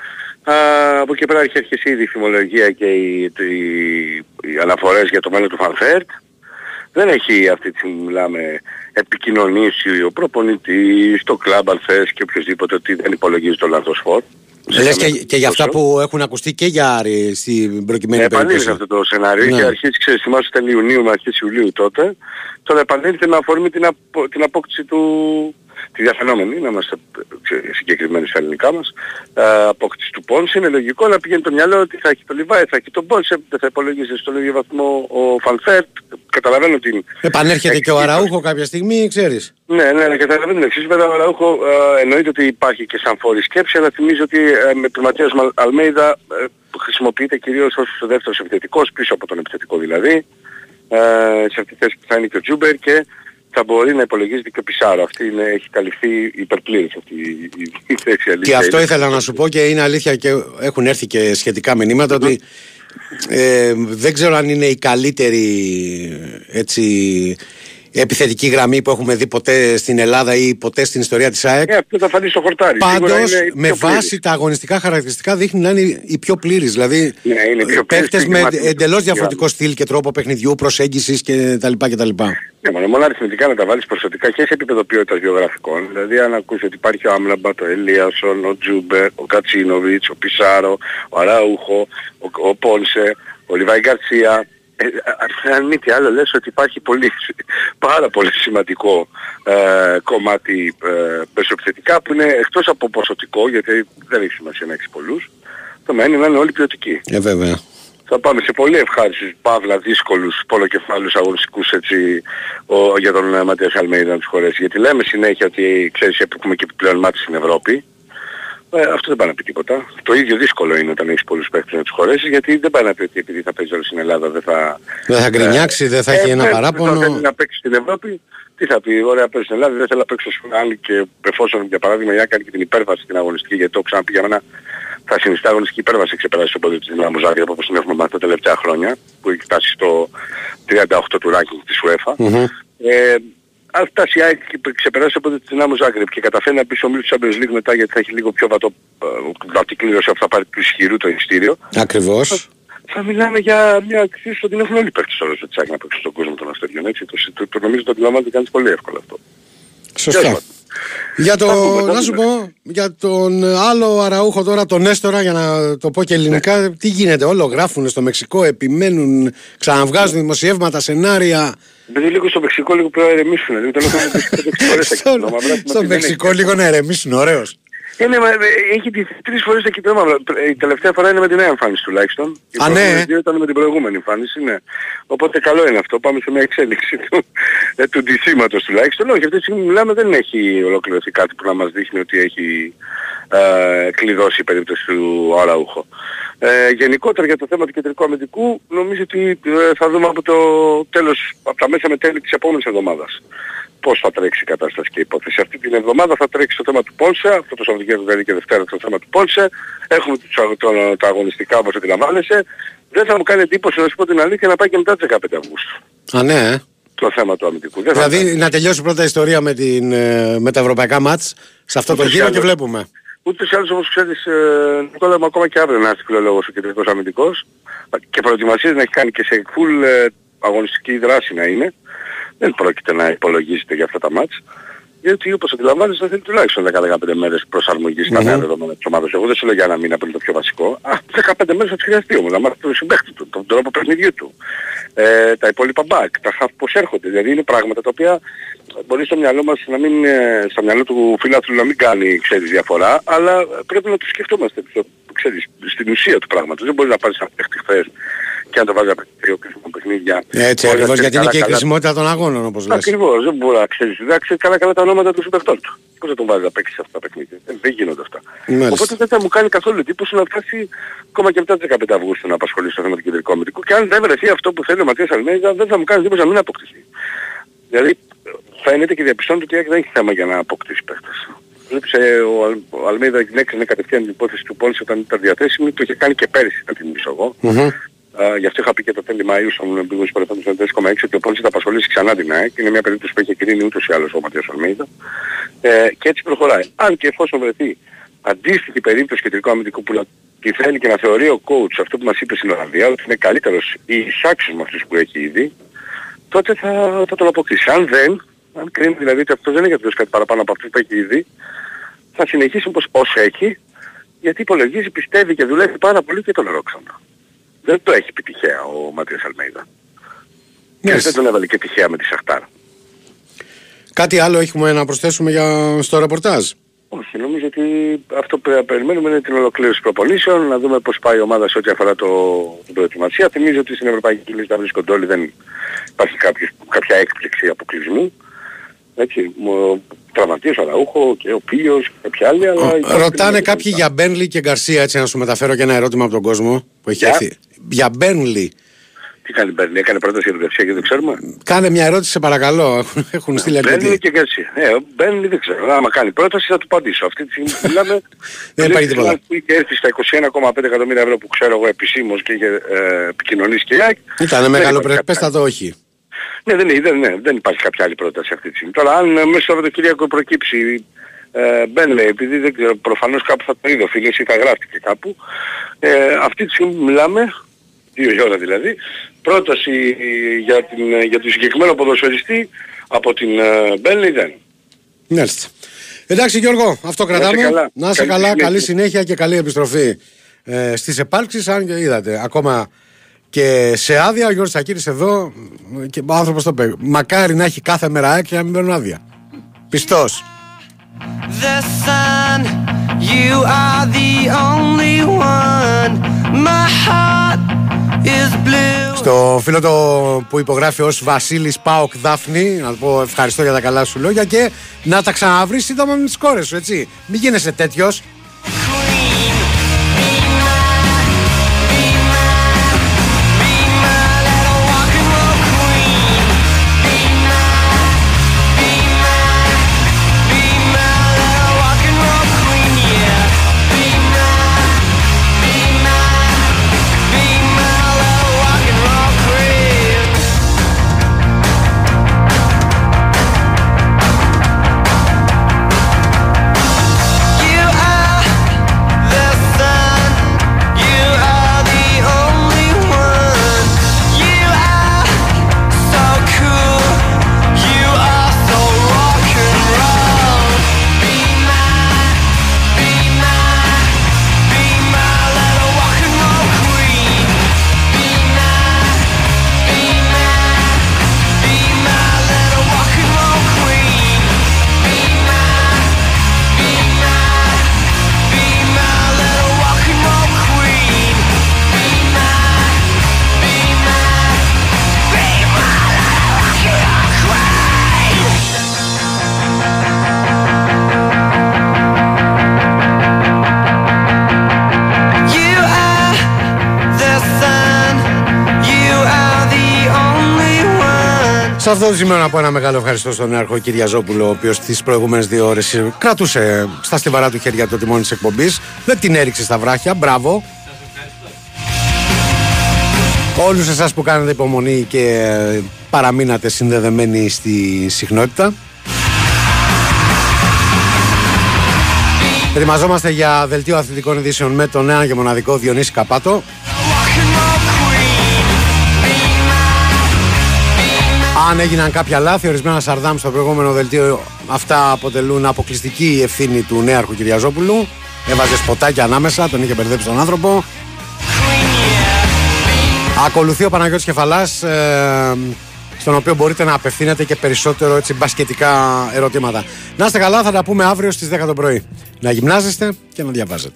[SPEAKER 8] Α, από εκεί πέρα έχει αρχίσει ήδη η φημολογία και οι, οι, οι αναφορές για το μέλλον του Φαν Βέερτ. Δεν έχει αυτή τη στιγμή μιλάμε επικοινωνήσει ο προπονητής, το κλαμπ αν θες και οποιοδήποτε ότι δεν υπολογίζει τον Ολλανδό φορ.
[SPEAKER 1] Λες και, και για αυτά που έχουν ακουστεί και για Άρη στην προκειμένη
[SPEAKER 8] Επανήλθε
[SPEAKER 1] περίπτωση.
[SPEAKER 8] αυτό το σενάριο.
[SPEAKER 1] Ναι.
[SPEAKER 8] Είχε αρχίσει, ξέρεις, θυμάσαι ήταν Ιουνίου με αρχές Ιουλίου τότε. Τώρα επανήλθε με αφορμή την, απο, την απόκτηση του, τη διαφαινόμενη, να είμαστε ε, συγκεκριμένοι στα ελληνικά μας, ε, απόκτηση του Πόνσε. Είναι λογικό να πηγαίνει το μυαλό ότι θα έχει το Λιβάι, θα έχει τον Πόνσε, δεν θα υπολογίζει στον ίδιο βαθμό ο Φαν Βέερτ. Καταλαβαίνω την...
[SPEAKER 1] Επανέρχεται και ο
[SPEAKER 8] εξήγηση.
[SPEAKER 1] Αραούχο κάποια στιγμή, ξέρεις.
[SPEAKER 8] Ναι, ναι, ναι, καταλαβαίνω την εξής. Βέβαια, ο Αραούχο ε, εννοείται ότι υπάρχει και σαν φόρη σκέψη, αλλά θυμίζω ότι ε, με τον Ματίας Μαλ- Αλμέιδα ε, χρησιμοποιείται κυρίως ως ο δεύτερος επιθετικός, πίσω από τον επιθετικό δηλαδή, ε, σε αυτή τη θέση που θα είναι και ο Τζούμπερ και θα μπορεί να υπολογίζεται και ο Πισάρο. Αυτή είναι, έχει καλυφθεί υπερπλήρης αυτή η, η, η θέση
[SPEAKER 1] Και
[SPEAKER 8] αλήθεια.
[SPEAKER 1] αυτό
[SPEAKER 8] είναι.
[SPEAKER 1] ήθελα να σου πω και είναι αλήθεια και έχουν έρθει και σχετικά μηνύματα ότι ε, δεν ξέρω αν είναι η καλύτερη έτσι, επιθετική γραμμή που έχουμε δει ποτέ στην Ελλάδα ή ποτέ στην ιστορία της ΑΕΚ.
[SPEAKER 8] Ε, αυτό θα φανεί στο χορτάρι. Σίγουρα
[SPEAKER 1] Πάντως
[SPEAKER 8] είναι η
[SPEAKER 1] με
[SPEAKER 8] πιο
[SPEAKER 1] βάση
[SPEAKER 8] πλήρης.
[SPEAKER 1] τα αγωνιστικά χαρακτηριστικά δείχνει να είναι η πιο πλήρης. Δηλαδή
[SPEAKER 8] Ναι, είναι η πιο πλήρης
[SPEAKER 1] παίχτες
[SPEAKER 8] και
[SPEAKER 1] με
[SPEAKER 8] γεμάτη.
[SPEAKER 1] εντελώς διαφορετικό στυλ και τρόπο παιχνιδιού, προσέγγισης κτλ. κτλ.
[SPEAKER 8] Ναι, μόνο, μόνο αριθμητικά να τα βάλεις ποσοτικά και σε επίπεδο ποιότητας βιογραφικών. Δηλαδή αν ακούσει ότι υπάρχει ο Άμλαμπατ, ο Ελίασον, ο Τζούμπερ, ο Κατσίνοβιτς, ο Πισάρο, ο Αράουχο, ο, ο Πόνσε, ο Λιβάη Γκαρσία. Ε, α- αν μη τι άλλο λες ότι υπάρχει πολύ, πάρα πολύ σημαντικό ε, κομμάτι ε, μεσοεπιθετικά που είναι εκτός από ποσοτικό γιατί δεν έχει σημασία να έχεις πολλούς. Το μένει είναι να είναι όλοι ποιοτικοί
[SPEAKER 1] Ε, βέβαια.
[SPEAKER 8] θα πάμε σε πολύ ευχάριστους, παύλα δύσκολους πολλοκεφάλους αγωνιστικούς έτσι ο, για τον ε, Ματίας Αλμέιδα να τους χωρέσει. Γιατί λέμε συνέχεια ότι ξέρεις έχουμε και επιπλέον μάτι στην Ευρώπη. Ε, αυτό δεν πάει να πει τίποτα. Το ίδιο δύσκολο είναι όταν έχεις πολλούς παίκτες να τους χωρέσεις γιατί δεν πάει να πει ότι επειδή θα παίζει όλο στην Ελλάδα δεν θα...
[SPEAKER 1] Δεν θα γκρινιάξει, δεν θα έχει ένα
[SPEAKER 8] ναι,
[SPEAKER 1] παράπονο.
[SPEAKER 8] Δεν θέλει να παίξει στην Ευρώπη. Τι θα πει, ωραία παίζει στην Ελλάδα, δεν θέλω να παίξω στην άλλη και εφόσον για παράδειγμα η Άκη και την υπέρβαση στην αγωνιστική γιατί το ξαναπεί για μένα θα συνιστά αγωνιστική υπέρβαση ξεπεράσει το πόδι της Δυνάμου Ζάγκρεπ όπως την έχουμε μάθει τα τελευταία χρόνια που έχει φτάσει στο 38 του ranking της UEFA.
[SPEAKER 1] Μμμ.
[SPEAKER 8] Ε, αν φτάσει η ΑΕΚ και ξεπεράσει από τη Δυνάμω Ζάγκρεπ και καταφέρει να μπει στο ομίλου του Champions League μετά γιατί θα έχει λίγο πιο βατό, ε, βατή κλήρωση αφού θα πάρει του ισχυρού το ειστήριο,
[SPEAKER 1] Ακριβώς.
[SPEAKER 8] θα μιλάμε για μια αξίωση ότι την έχουν όλοι οι παίκτες όλες της ΑΕΚ να παίξουν στον κόσμο των αστέριων. Έτσι, το, το, το, νομίζω ότι το αντιλαμβάνεται κανείς πολύ εύκολα αυτό.
[SPEAKER 1] Σωστά.
[SPEAKER 8] Τέλος
[SPEAKER 1] Για το,
[SPEAKER 8] Θα πούμε, θα
[SPEAKER 1] να σου
[SPEAKER 8] πούμε.
[SPEAKER 1] πω, για τον άλλο αραούχο τώρα, τον Έστορα, για να το πω και ελληνικά, τι γίνεται, όλο γράφουν στο Μεξικό, επιμένουν, ξαναβγάζουν δημοσιεύματα, σενάρια.
[SPEAKER 8] Επειδή λίγο στο Μεξικό λίγο πρέπει να ηρεμήσουν. Δηλαδή τον έχουμε πει πέντε φορές εκεί.
[SPEAKER 1] Στο,
[SPEAKER 8] Το μαυράκι μας
[SPEAKER 1] στο
[SPEAKER 8] δεν έχει.
[SPEAKER 1] Μεξικό λίγο να ερεμήσουν, ωραίος.
[SPEAKER 8] Είναι, μα, ε, έχει τη, τρεις φορές τα κυπρέμα. Η τελευταία φορά είναι με την νέα εμφάνιση τουλάχιστον. Οι
[SPEAKER 1] Α, ναι.
[SPEAKER 8] προηγούμενες δύο ήταν με την προηγούμενη εμφάνιση, ναι. Οπότε καλό είναι αυτό. Πάμε σε μια εξέλιξη του, ε, του ντυσίματος τουλάχιστον. Όχι, αυτή τη στιγμή μιλάμε δεν έχει ολοκληρωθεί κάτι που να μας δείχνει ότι έχει ε, κλειδώσει η περίπτωση του Αραούχο. Ε, γενικότερα για το θέμα του κεντρικού αμυντικού νομίζω ότι ε, θα δούμε από το τέλος, από τα μέσα με τέλη της επόμενης εβδομάδας πώς θα τρέξει η κατάσταση και η υπόθεση. Αυτή την εβδομάδα θα τρέξει το θέμα του Πόλσε, αυτό το Σαββατοκύριακο δηλαδή και Δευτέρα το θέμα του Πόλσε. Έχουμε τους, αγ- το- τα αγωνιστικά όπως αντιλαμβάνεσαι. Δεν θα μου κάνει εντύπωση να σου πω την αλήθεια να πάει και μετά τις 15 Αυγούστου
[SPEAKER 1] Α, ναι, ε.
[SPEAKER 8] το θέμα του αμυντικού. Δεν θα
[SPEAKER 1] Δηλαδή να τελειώσει πρώτα η ιστορία με, την, ε, με τα ευρωπαϊκά μάτς σε αυτό το
[SPEAKER 8] Ούτως ή
[SPEAKER 1] γύρο και
[SPEAKER 8] άλλως.
[SPEAKER 1] βλέπουμε;
[SPEAKER 8] Ούτως ή άλλως όπως ξέρεις, ε, Νικόλα μου ακόμα και αύριο να έρθει φιλολόγος ο κεντρικός αμυντικός και προετοιμασίες να έχει κάνει και σε full ε, αγωνιστική δράση να είναι. Δεν πρόκειται να υπολογίζεται για αυτά τα μάτς. Γιατί όπως αντιλαμβάνεσαι θα θέλει τουλάχιστον 10-15 μέρες προσαρμογής στα νέα δεδομένα της ομάδας. Εγώ δεν σου λέω για ένα μήνα πριν το πιο βασικό. Α, 15 μέρες θα τις χρειαστεί όμως να μάθει τον συμπαίχτη του, τον τρόπο παιχνιδιού του. Ε, τα υπόλοιπα back, τα half πώς έρχονται. Δηλαδή είναι πράγματα τα οποία μπορεί στο μυαλό μας να μην, ε, στο μυαλό του φιλάθλου να μην κάνει ξέρεις διαφορά, αλλά πρέπει να το σκεφτόμαστε πιο, ξέρεις, στην ουσία του πράγματος. Δεν μπορεί να πάρεις ένα παίχτη χθες και να το βάζει από δύο κρίσιμα παιχνίδια.
[SPEAKER 1] Έτσι
[SPEAKER 8] Όλα
[SPEAKER 1] ακριβώς,
[SPEAKER 8] ξέρεις
[SPEAKER 1] γιατί είναι και η
[SPEAKER 8] καλά-καλά.
[SPEAKER 1] χρησιμότητα των αγώνων όπως λες.
[SPEAKER 8] Ακριβώς, δεν μπορεί να ξέρεις. Δεν ξέρεις καλά καλά τα ονόματα του συμπαιχτών του. Πώς θα τον βάζεις να παίξει σε αυτά τα παιχνίδια. Ε, Δεν γίνονται αυτά.
[SPEAKER 1] Μάλιστα.
[SPEAKER 8] Οπότε δεν θα μου κάνει καθόλου εντύπωση να φτάσει ακόμα και μετά τις 15 Αυγούστου να απασχολήσει το θέμα του κεντρικού αμυντικού. Και αν δεν βρεθεί αυτό που θέλει ο Ματίας Αλμέιδα δεν θα μου κάνει εντύπωση να μην αποκτηθεί. Δηλαδή φαίνεται και διαπιστώνεται ότι η ΑΕΚ δεν έχει θέμα για να αποκτήσει παίχτες. Βλέπεις ε, ο, Αλ, ο Αλμέιδα την έκρινε κατευθείαν την υπόθεση του Πόλης όταν ήταν διαθέσιμη, το είχε κάνει και πέρυσι να την θυμίσω εγώ.
[SPEAKER 1] Μμμ.
[SPEAKER 8] Uh, γι' αυτό είχα πει και το τέλη Μαΐου στον πηγούς παρελθόντος με 4,6 ότι ο Πόλης θα απασχολήσει ξανά την ΑΕΚ. Είναι μια περίπτωση που έχει κρίνει ούτως ή άλλως ο Ματίας Αλμέιδα. Ε, και έτσι προχωράει. Αν και εφόσον βρεθεί αντίστοιχη περίπτωση κεντρικού αμυντικού που να τη θέλει και να θεωρεί ο coach αυτό που μας είπε στην Ολλανδία ότι είναι καλύτερος ή εισάξιος με αυτούς που έχει ήδη, τότε θα, θα τον αποκτήσει. Αν δεν, αν κρίνει δηλαδή ότι αυτός δεν έχει αυτός κάτι παραπάνω από αυτούς που έχει ήδη, θα συνεχίσει όπως όσο έχει, γιατί υπολογίζει, πιστεύει και δουλεύει πάρα πολύ και τον Ρόξανα. Δεν το έχει πει τυχαία ο Ματίας Αλμέιδα. Και
[SPEAKER 1] Μάλιστα.
[SPEAKER 8] δεν τον έβαλε και τυχαία με τη Σαχτάρ.
[SPEAKER 1] Κάτι άλλο έχουμε να προσθέσουμε για, στο ρεπορτάζ;
[SPEAKER 8] Όχι, νομίζω ότι αυτό που περιμένουμε είναι την ολοκλήρωση προπονήσεων, να δούμε πώς πάει η ομάδα σε ό,τι αφορά το, την προετοιμασία. Θυμίζω ότι στην Ευρωπαϊκή Λίστα βρίσκονται όλοι, δεν υπάρχει κάποιος, κάποια έκπληξη αποκλεισμού. Έτσι, ο τραυματίας, ο Αραούχο και ο Πίος και κάποιοι άλλοι, αλλά... υπάρχουν
[SPEAKER 1] Ρωτάνε
[SPEAKER 8] και-
[SPEAKER 1] κάποιοι για Μπένλι και Γκαρσία, έτσι να σου μεταφέρω και ένα ερώτημα από τον κόσμο που έχει
[SPEAKER 8] Για;
[SPEAKER 1] έρθει. Για Μπένλι.
[SPEAKER 8] Τι κάνει Μπέρνι, έκανε πρόταση για τον Γκαρσία και δεν ξέρουμε;
[SPEAKER 1] Κάνε μια ερώτηση, σε παρακαλώ. Έχουν- Έχουν στείλει
[SPEAKER 8] Μπέρνι
[SPEAKER 1] αρκετοί.
[SPEAKER 8] και Γκαρσία. Ε, ο Μπέρνι δεν ξέρω. Άμα κάνει πρόταση θα του απαντήσω. Αυτή τη στιγμή που μιλάμε...
[SPEAKER 1] Δεν υπάρχει τίποτα.
[SPEAKER 8] Που είχε έρθει στα 21,5 εκατομμύρια ευρώ που ξέρω εγώ επισήμως και είχε ε, επικοινωνήσει και η ΑΕΚ.
[SPEAKER 1] Ήταν
[SPEAKER 8] δεν
[SPEAKER 1] μεγάλο
[SPEAKER 8] υπάρχει
[SPEAKER 1] πρεσπέστατο, όχι.
[SPEAKER 8] Ναι, δεν, είναι, δεν, ναι, δεν υπάρχει κάποια άλλη πρόταση αυτή τη στιγμή. Τώρα αν ε, μέσα στο Σαββατοκύριακο προκύψει ε, Μπένλε, επειδή δεν ξέρω, προφανώς κάπου θα το είδε ο φίλος ή θα γράφτηκε κάπου, ε, αυτή τη στιγμή που μιλάμε, δύο η ώρα δηλαδή, πρόταση για, την, για τον συγκεκριμένο ποδοσφαιριστή από την ε, Μπένλε δεν.
[SPEAKER 1] Μάλιστα. Εντάξει Γιώργο, αυτό κρατάμε.
[SPEAKER 8] καλά.
[SPEAKER 1] Να είσαι
[SPEAKER 8] Καλή
[SPEAKER 1] καλά,
[SPEAKER 8] συνέχεια.
[SPEAKER 1] καλή συνέχεια και καλή επιστροφή ε, στις επάλξεις. Αν και είδατε, ακόμα και σε άδεια ο Γιώργος Σακύρης εδώ και ο άνθρωπος το είπε. Μακάρι να έχει κάθε μέρα ΑΕΚ και να μην παίρνουν άδεια. Πιστός.
[SPEAKER 6] The sun, you are the only one. My heart is blue.
[SPEAKER 1] Στο φίλο το που υπογράφει ως Βασίλης Πάοκ Δάφνη να του πω ευχαριστώ για τα καλά σου λόγια και να τα ξαναβρεις σύντομα με τις κόρες σου έτσι. Μην γίνεσαι τέτοιος. Αυτό το σημείο να πω ένα μεγάλο ευχαριστώ στον Νέαρχο Κυριαζόπουλο, ο οποίος τις προηγούμενες δύο ώρες κρατούσε στα στιβαρά του χέρια το τιμόνι της εκπομπής. Δεν την έριξε στα βράχια. Μπράβο. Όλους εσάς που κάνετε υπομονή και παραμείνατε συνδεδεμένοι στη συχνότητα. Ετοιμαζόμαστε για δελτίο αθλητικών ειδήσεων με τον νέο και μοναδικό Διονύση Καπάτο. Αν έγιναν κάποια λάθη, ορισμένα σαρδάμ στο προηγούμενο δελτίο, αυτά αποτελούν αποκλειστική ευθύνη του νέαρχου Κυριαζόπουλου. Έβαζε σποτάκια ανάμεσα, τον είχε μπερδέψει τον άνθρωπο. Ακολουθεί ο Παναγιώτης Κεφαλάς, ε, στον οποίο μπορείτε να απευθύνετε και περισσότερο έτσι, μπασκετικά ερωτήματα. Να είστε καλά, θα τα πούμε αύριο στις 10 το πρωί. Να γυμνάζεστε και να διαβάζετε.